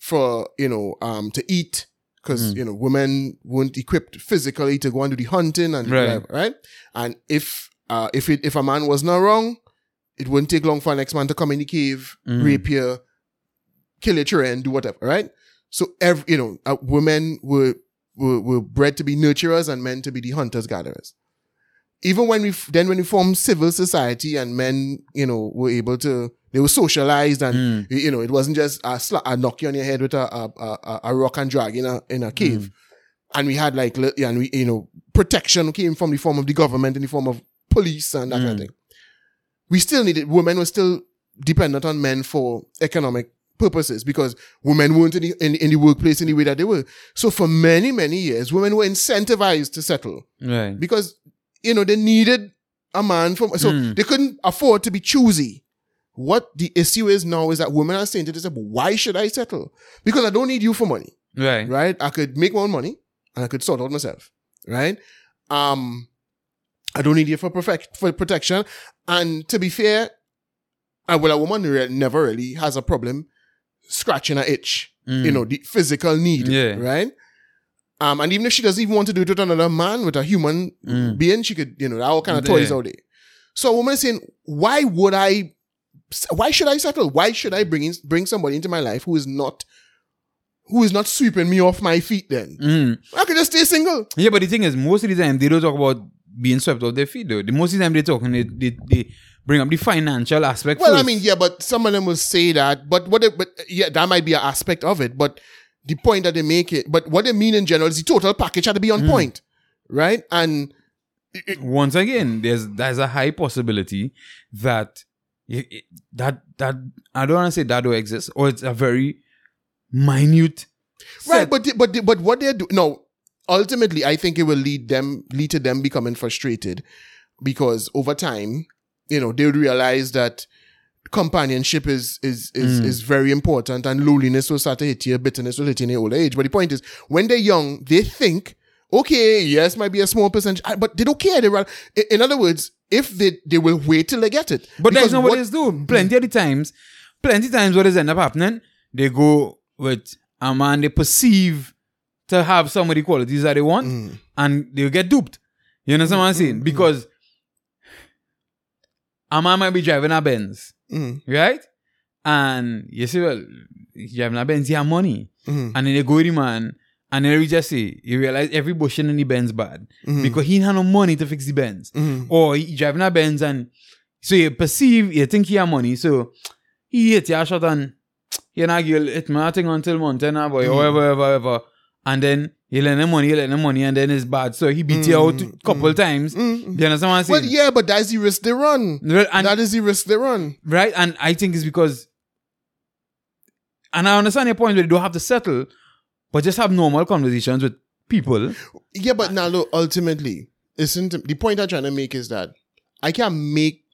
for, you know, um, to eat. Because, Mm. you know, women weren't equipped physically to go and do the hunting and Right. whatever, right? And if uh if it if a man was not wrong, it wouldn't take long for a next man to come in the cave, Mm. rape you, kill your children, do whatever, right? So every you know, uh, women were, were were bred to be nurturers and men to be the hunters gatherers. Even when we f- then when we formed civil society and men, you know, were able to they were socialized and Mm. you know it wasn't just a, sla- a knock you on your head with a a, a, a- rock and drag in a in a cave. And we had like yeah, and we you know protection came from the form of the government in the form of police and that kind of Mm. thing. We still needed women were still dependent on men for economic purposes because women weren't in the, in, in the workplace in the way that they were. So for many, many years, women were incentivized to settle Right. because, you know, they needed a man from, so Mm. they couldn't afford to be choosy. What the issue is now is that women are saying to themselves, why should I settle? Because I don't need you for money, Right. right? I could make my own money and I could sort out myself, right? Um, I don't need you for perfect, for protection. And to be fair, uh, well, a woman re- never really has a problem scratching an itch, Mm. you know, the physical need, Yeah. right? Um, and even if she doesn't even want to do it with another man, with a human Mm. being, she could, you know, all kind of toys Yeah. out there. So a woman is saying, why would I, why should I settle? Why should I bring in, bring somebody into my life who is not, who is not sweeping me off my feet then? Mm. I could just stay single. Yeah, but the thing is, most of the time they don't talk about being swept off their feet though. The most of the time they talk and they, they, they bring up the financial aspect. Well, I mean, yeah, but some of them will say that, but what, it, but yeah, that might be an aspect of it. But the point that they make it, but what they mean in general is the total package had to be on point, right? And once again, there's there's a high possibility that y- that that I don't want to say that don't exist, or it's a very minute. right, set- but the- but the- but what they're doing, no, ultimately, I think it will lead them lead to them becoming frustrated because over time, you know, they would realize that companionship is is is Mm. is very important and loneliness will start to hit you, bitterness will hit you in your older age. But the point is, when they're young, they think, okay, yes, might be a small percentage, but they don't care. They rather, in- other words, if they they will wait till they get it. But that's not what, they do. Plenty of the times, plenty of times what is end up happening, they go with a man they perceive to have some of the qualities that they want, Mm. and they'll get duped. You understand what I'm saying? Because a man might be driving a Benz, Mm, right? And you say, well, driving a Benz, he have money. mm, And then they go with the man, and then we just say, you realize every bushing in the Benz bad. mm, Because he had no money to fix the Benz. Mm. or he driving a Benz and so you perceive you think he have money. So he hit your shot and you know you'll hit me I until Montana boy or whatever whatever whatever. And then he lend him money he lend him money and then it's bad. So he beat you out a couple times. Mm. you understand what I'm Well, saying? yeah, but that's the risk they run. And, that is the risk they run. right and I think it's because and I understand your point where you don't have to settle but just have normal conversations with people Yeah, but now look, ultimately, isn't the point I'm trying to make is that I can't make,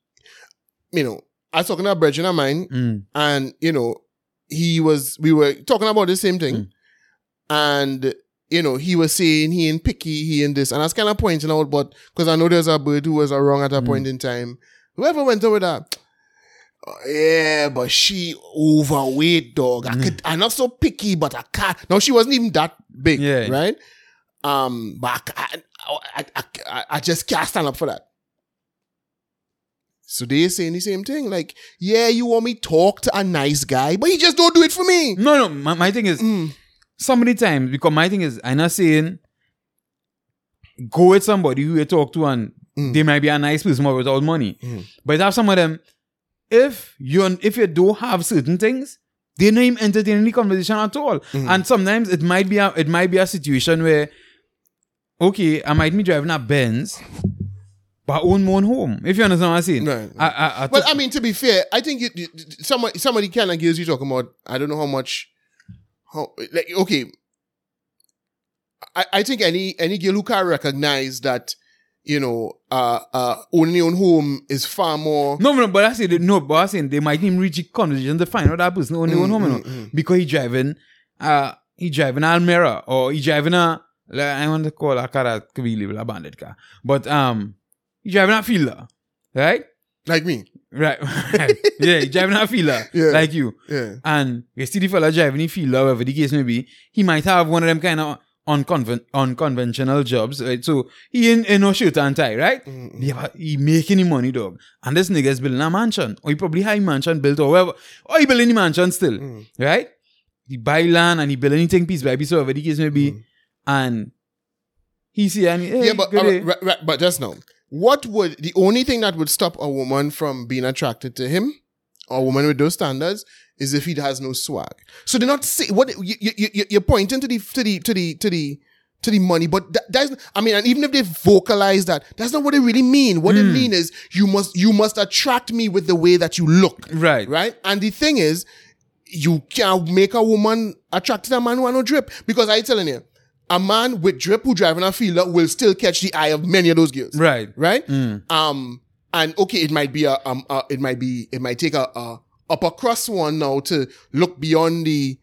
you know, I was talking to a brethren of mine, Mm. and you know, he was, we were talking about the same thing, Mm. and you know, he was saying he ain't picky, he and this, and I was kind of pointing out, but because I know there's a bird who was a wrong at a Mm. point in time. Whoever went over that. "Oh, Yeah, but she overweight, dog. I could, I'm not so picky, but I can't. No, she wasn't even that big, Yeah. right? Um, but I, I, I, I, just can't stand up for that. So they're saying the same thing, like, yeah, you want me talk to a nice guy, but he just don't do it for me. no no my, my thing is Mm, so many times because my thing is I'm not saying go with somebody who you talk to and Mm. they might be a nice person but without money. Mm. But have some of them, if you if you don't have certain things, they're not even entertaining the conversation at all. Mm. And sometimes it might be a it might be a situation where okay, I might be driving a Benz, but I own my own home. If you understand what I'm saying. Right. I, I, I Well, I mean, to be fair, I think you, you, somebody, somebody kind of gives you talking about, I don't know how much, how, like, okay. I, I think any, any girl who can recognize that, you know, uh, uh, your own home is far more, No, no, but I say no, but I saying they might even reach a conversation to find out that person only one home, you know, because he driving uh, he driving Almera or he driving a, like, I want to call a car that could be a bandit car. But, um, he driving a Fielder, right? Like me. Right. yeah, he driving a Fielder, Yeah. like you. Yeah. And you see the fella driving a Fielder, whatever the case may be, he might have one of them kind of unconven- unconventional jobs, right? So he in, in no shirt and tie, right? A- he making him money, dog. And this nigga is building a mansion. Or he probably a mansion built or whatever. Or he building a mansion still, mm. right? He buy land and he build anything piece by piece, whatever the case may be. Mm. And he see and he, hey, yeah, but day. right, right, but just now, what would the only thing that would stop a woman from being attracted to him, or a woman with those standards, is if he has no swag. So they're not say what you, you, you, you're pointing to the to the to the to the to the money, but that, that's I mean, and even if they vocalize that, that's not what they really mean. What they Hmm. mean is you must you must attract me with the way that you look, Right. right? And the thing is, you can't make a woman attracted to a man who has no drip because I telling you, a man with drip who driving a fielder will still catch the eye of many of those girls, Right. right? Um, and okay, it might be a um, uh, it might be it might take a, a upper across one now to look beyond the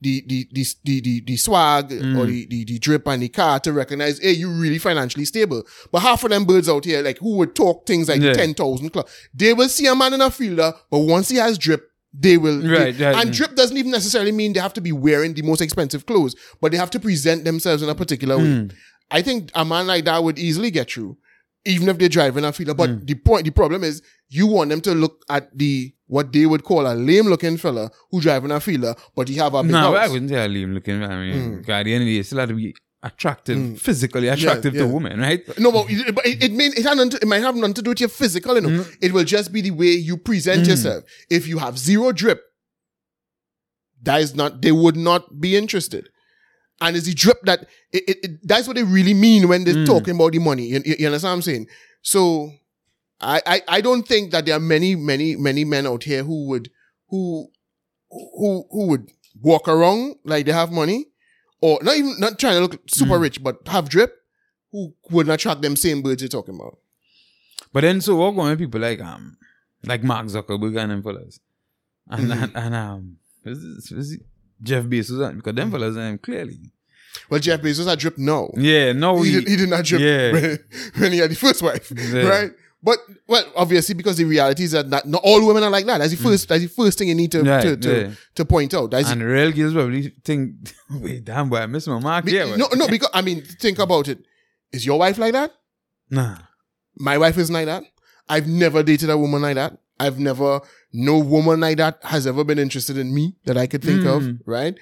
the the the the, the, the swag or mm. the, the the drip and the car to recognize, hey, you really financially stable. But half of them birds out here, like who would talk things like Yeah. ten thousand club, they will see a man in a fielder, but once he has drip. They will, Right, they- right. and mm. drip doesn't even necessarily mean they have to be wearing the most expensive clothes, but they have to present themselves in a particular way. Mm. I think a man like that would easily get through, even if they're driving a Fielder. But hmm. the point, the problem is, you want them to look at the what they would call a lame looking fella who driving a Fielder, but he have a big No, I wouldn't say a lame looking. I mean, hmm. God, at the end of the day, it still have to be attractive, hmm. physically attractive yeah. to women, right? No, but it, but it, it, mean, it, to- it might have nothing to do with your physical, you know. It will just be the way you present yourself. If you have zero drip, that is not, they would not be interested. And it's the drip that, it, it, it- that's what they really mean when they're talking about the money. You, you, understand what I'm saying? So, I, I, I don't think that there are many, many, many men out here who would, who, who, who would walk around like they have money or not even, not trying to look super rich, but have drip who would attract them same birds you're talking about. But then, so what going with people like um, like Mark Zuckerberg and them fellas, and Mm-hmm. and, and um, is this, is it Jeff Bezos because them fellas um, clearly, Well, Jeff Bezos had drip no. yeah, no, He, he, did, he did not drip Yeah. when, when he had the first wife, Yeah. right? But well, obviously, because the reality is that not, not all women are like that. That's the first. That's the first thing you need to Mm. Right, to, to, yeah. to point out. That's and real girls probably think, wait, damn boy, I miss my mark. be- yeah, no, no, because I mean, think about it. Is your wife like that? nah, My wife isn't like that. I've never dated a woman like that. I've never, no woman like that has ever been interested in me that I could think of, Mm. right?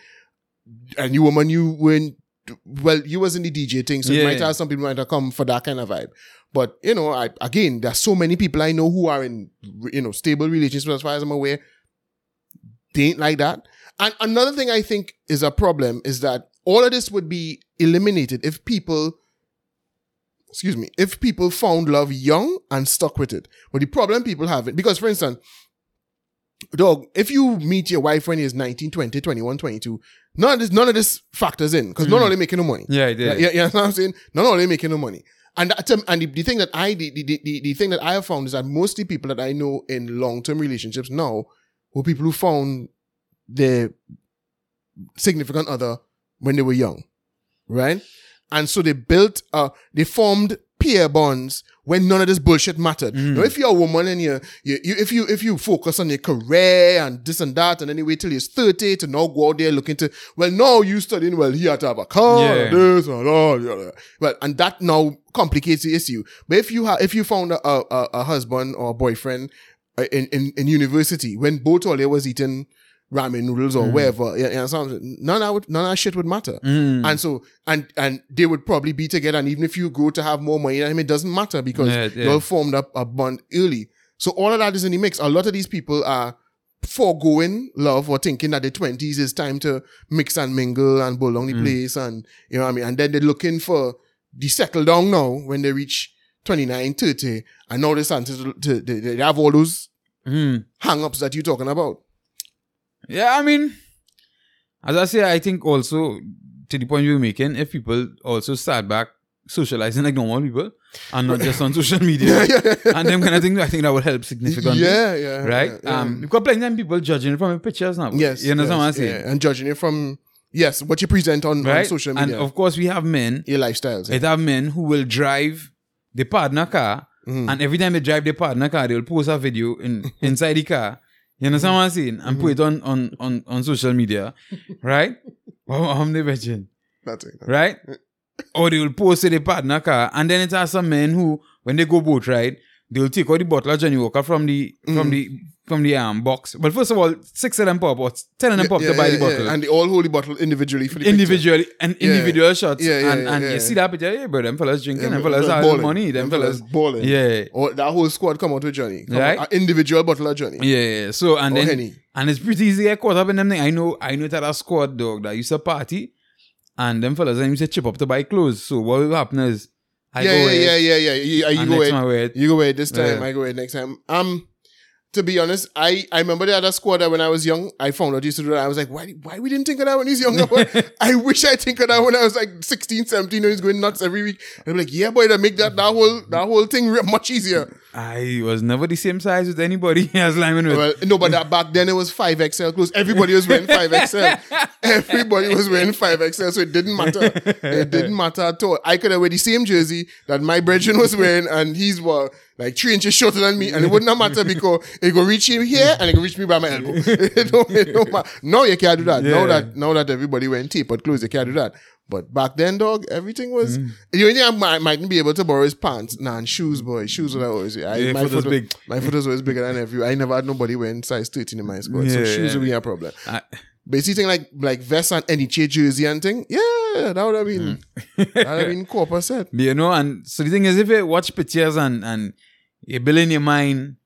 And you woman, you when, well, you was in the DJ thing, so you might have some people might have come for that kind of vibe. But, you know, I, again, there's so many people I know who are in, you know, stable relationships as far as I'm aware. They ain't like that. And another thing I think is a problem is that all of this would be eliminated if people excuse me, if people found love young and stuck with it. But the problem people have it, because for instance, dog, if you meet your wife when you're 19, 20, 21, 22, none of this, none of this factors in, because none of them making no money. yeah, yeah, Yeah, you know what I'm saying? None of them making no money. And that, and the, the thing that I, the, the, the, the thing that I have found is that mostly people that I know in long-term relationships now were people who found their significant other when they were young, right? And so they built, uh, they formed peer bonds when none of this bullshit mattered. Now, if you're a woman and you, you, you, if you, if you focus on your career and this and that, and then you wait till you're 30 to now go out there looking to, well, now you studying, well, he had to have a car, Yeah. and this and that, yeah. well, and that now complicates the issue. But if you have, if you found a, a, a- husband or a boyfriend uh, in, in, in university when both all they was eating ramen noodles or wherever, you know, none of that, would, none of that shit would matter. Mm. And so, and and they would probably be together. And even if you grow to have more money, I mean, it doesn't matter because Yeah, yeah. you all formed up a bond early. So all of that is in the mix. A lot of these people are foregoing love or thinking that the twenties is time to mix and mingle and Mm. the place, and you know what I mean. And then they're looking for the settle down now when they reach 29, 30, and now they're starting to, to they, they have all those Mm. hang ups that you're talking about. Yeah, I mean, as I say, I think also to the point you were making, if people also start back socializing like normal people and not just on social media and them kind of thing, I think that would help significantly. Yeah, yeah, Right? yeah, yeah. Um, because plenty of people judging it from your pictures now. Yes. You understand yes, what I'm saying? yeah. And judging it from Yes, what you present on, on right? social And media, of course, we have men. your lifestyles. It have men who will drive the partner car, Mm-hmm. and every time they drive the partner car, they'll post a video in inside the car. You understand what I'm saying? And put it on on on, on social media, right? Oh, I'm the virgin, That's it. right? or they will post to the partner car, and then it has some men who, when they go boat ride, they will take all the bottle of Johnnie Walker from the Mm-hmm. from the from the um box. But first of all, six of them pop, or ten of them pop Yeah, to buy yeah, the bottle. yeah. And they all hold the bottle individually for the picture. individually and Yeah. individual shots. Yeah, yeah, and yeah, and yeah. you see that picture, yeah, bro, them fellas drinking, Yeah, them fellas have balling. money, them, fellas. balling. Yeah. Or that whole squad come out with Johnny. Come Right. out, individual bottle of Johnny. Yeah, yeah. So and Or then Henny. and it's pretty easy to get caught up in them thing. I know I know that a squad dog that used to party and them fellas then used to chip up to buy clothes. So what will happen is I yeah, go yeah, yeah, yeah, yeah, You, you go next ahead. man wear it. You go away this time. Yeah. I go away next time. Um, to be honest, I, I remember the other squad that when I was young, I found out used to do that. I was like, why why we didn't think of that when he's younger? I wish I think of that when I was like 16, 17 and he's going nuts every week. And I'm like, yeah, boy, that make that that whole that whole thing much easier. I was never the same size with anybody as Lyman with. Well, no, but that back then it was five XL clothes. Everybody was wearing five XL. Everybody was wearing five XL, so it didn't matter. It didn't matter at all. I could have wear the same jersey that my brethren was wearing, and he's were like three inches shorter than me, and it wouldn't matter because it go reach him here and it go reach me by my elbow. it don't, it don't matter. Now you can't do that. Now that now that everybody wearing tapered clothes, you can't do that. But back then, dog, everything was. The only thing I might, mightn't be able to borrow his pants. Nah, and shoes, boy. Shoes were always. I, Yeah, my foot was big. My foot was always bigger than every. I never had nobody wearing size 13 in my squad. so Yeah, shoes yeah. would be a problem. I, But you see thing like like vest and any jersey and thing, yeah, that would have been that would have been copper set. you know, and so the thing is, if you watch pictures and and you build in your mind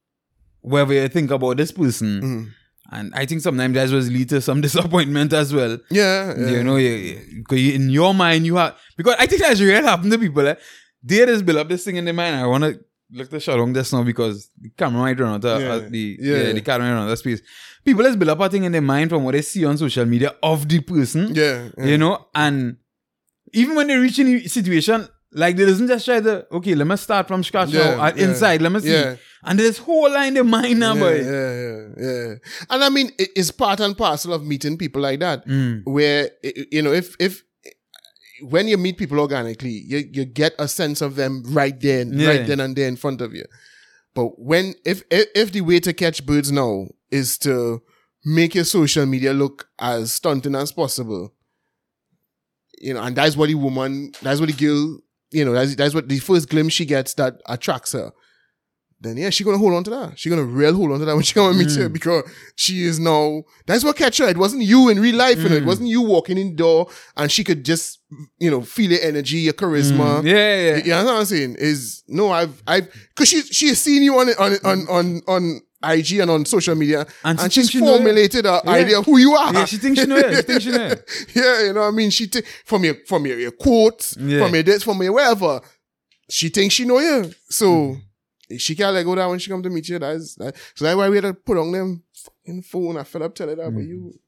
whatever you think about this person, Mm-hmm. And I think sometimes that was lead to some disappointment as well. Yeah, yeah. You know, you, in your mind you have because I think that's really happened to people. Eh? They just build up this thing in their mind. I want to look the shot on this now because the camera might run out of Yeah. uh, the Yeah. yeah. the camera might run out of space. People just build up a thing in their mind from what they see on social media of the person. yeah, yeah. You know, and even when they reach any situation, like they doesn't just try to okay, let me start from scratch Yeah, now, uh, yeah, inside, let me see. yeah. And there's whole line in mind now, yeah, boy. yeah, yeah, yeah. And I mean, it's part and parcel of meeting people like that, Mm. where you know, if if when you meet people organically, you you get a sense of them right there, right then and there in front of you. But when if if, if the way to catch birds now is to make your social media look as stunting as possible, you know, and that's what the woman, that's what the girl, you know, that's that's what the first glimpse she gets that attracts her. Then yeah, she gonna hold on to that. She gonna real hold on to that when she come and meet you mm. because she is now. That's what catch her. It wasn't you in real life, you know. It mm. wasn't you walking in door and she could just, you know, feel your energy, your charisma. Mm. Yeah, yeah. You know what I'm saying? Is no, I've, I've, cause she, she has seen you on, on, on, on, on IG and on social media, And and, she she's she formulated an Yeah. idea of who you are. Yeah, she thinks she know you. She thinks she know you. yeah, you know what I mean? She take from your, from your, your quotes, Yeah. from your dates, from your wherever. She thinks she know you. So, Mm-hmm. she can't let go down when she come to meet you. That's, that, so that's why we had to put on them fucking phone. I fell up telling that, but you, you Mm.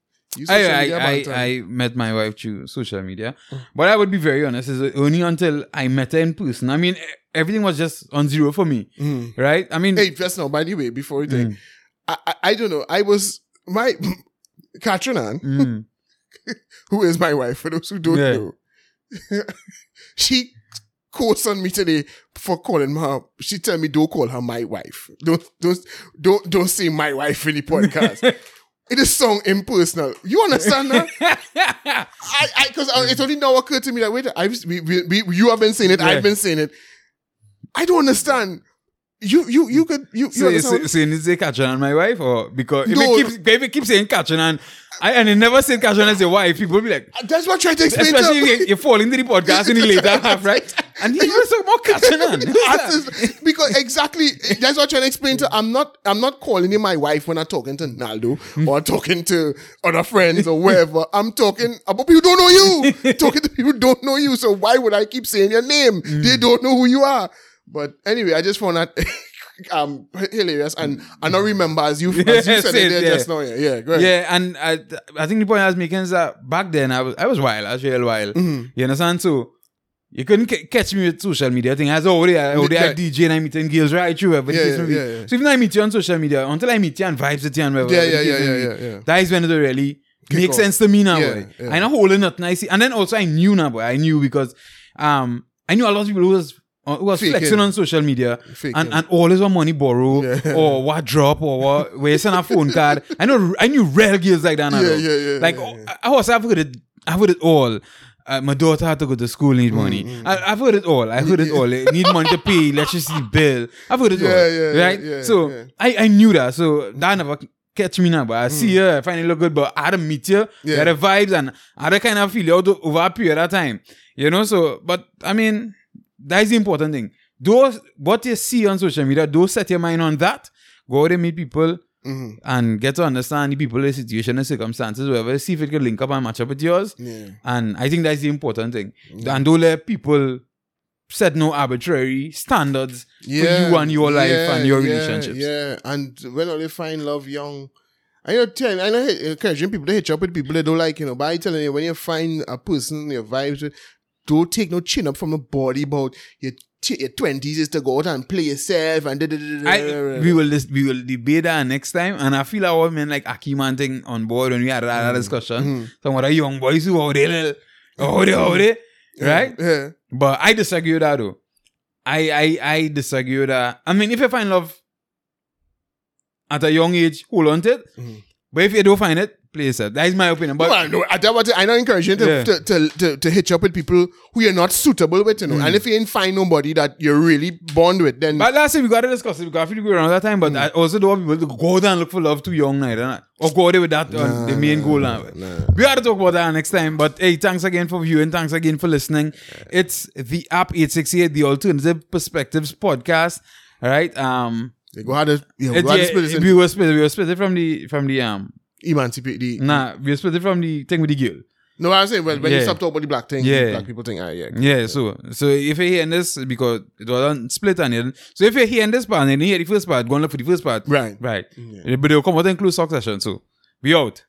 I, I, I. I met my wife through social media. But I would be very honest, is only until I met her in person. I mean, everything was just on zero for me. Right? I mean, Hey, just now, by the way, before we Mm. I, I, I don't know. I was my Catherine mm, who is my wife, for those who don't Yeah. know. she quotes on me today for calling her. She tell me don't call her my wife. Don't don't don't don't say my wife in the podcast. It is song impersonal. You understand that? I I because uh, it only now occurred to me that wait, I've we, we, we, you have been saying it. Yeah. I've been saying it. I don't understand. You you you mm. could you you so, understand? so, so you need to say Katrin and my wife? Or because if, No. it keeps, if it keeps saying Katrin and I, and it never said Katrin as your wife, people will be like, uh, That's what I tried to explain especially to if you, you fall into the podcast in the later half, right? And he was talking about Katrin because exactly that's what I'm trying to explain to. I'm not I'm not calling him my wife when I'm talking to Naldo hmm. or talking to other friends or wherever. I'm talking about people who don't know you. talking to people who don't know you. So why would I keep saying your name? They hmm. don't know who you are. But anyway, I just found that um hilarious and I don't remember as you as you said it there yeah. just now. Yeah, yeah, go ahead. Yeah, and I, I think the point I was making is that back then I was I was wild, I was real wild. You understand? So you couldn't ca- catch me with social media thing. I was already I already Yeah. DJ and I meeting girls right through every Yeah, yeah, yeah, yeah. So even I meet you on social media, until I meet you and vibes with you and whatever, Yeah, yeah, yeah, yeah, yeah, yeah. That is when it really Kick Makes off. sense to me now, Yeah, boy. yeah. I know holding nothing. I see, and then also I knew now, boy. I knew because um I knew a lot of people who was uh, who was Faking. flexing on social media Faking. and, and always want money borrow Yeah. or what drop or what where you send a phone card. I know I knew real girls like that. Yeah, though. yeah, yeah, Like yeah, oh, yeah. I, was I've heard it. I've heard it all. Uh, my daughter had to go to school, need money. Mm, I, I've heard it all. I've heard it all. Need money to pay electricity bill. I've heard it Yeah, all. yeah, yeah, right? yeah, so. I, I knew that. So that never catch me now. But I see her, I find it look good. But I had to meet you, Yeah. get the vibes, and I had kind of feel you over a period of time. You know, so, but I mean, that is the important thing. Those, what you see on social media, don't set your mind on that. Go out and meet people Mhm. and get to understand the people, the situation, the circumstances, whatever. See if it can link up and match up with yours. Yeah. And I think that's the important thing. Mm-hmm. And don't let people set no arbitrary standards for you and your life yeah, and your yeah, relationships. Yeah, and when they find love young, I know tell I know eh, eh, encouraging people to hitch up with people they don't like, you know, but I telling you when you find a person your vibes don't take no chin up from a body about your t- your twenties is to go out and play yourself and da, da, da, I, we will dis- we will debate that next time, and I feel our men like Akiman thing on board when we had that Mm-hmm. discussion. Some of the young boys who are there, out there, out there, right? Yeah. But I disagree with that though. I I I disagree with that. I mean, if you find love at a young age, hold on to it. Mhm. But if you don't find it, play yourself. That is my opinion. But no, I know. I, that what I know encouraging to, Yeah. to, to, to, to hitch up with people who you're not suitable with, you know. And if you ain't find nobody that you're really bond with, then But last time we got to discuss it because I feel we go around that time. But I also don't want people to go there and look for love too young night, innit? or go there with that on the main goal. Now. We got to talk about that next time. But hey, thanks again for viewing. Thanks again for listening. It's the AP 868, the Alternative Perspectives podcast. All right. Um, they go and you know, go and yeah, split we were split. We were split it from the from the um. Emancipate the. Nah, we were split it from the thing with the girl. No, I'm saying when, when you Yeah. stop talking about the black thing, Yeah. black people think, ah, yeah. Yeah, so so if you're hearing this because it was on split on it. So if you're hearing this part and you hear the first part, go and look for the first part. Right. Right. But they'll come out and include succession. So we out.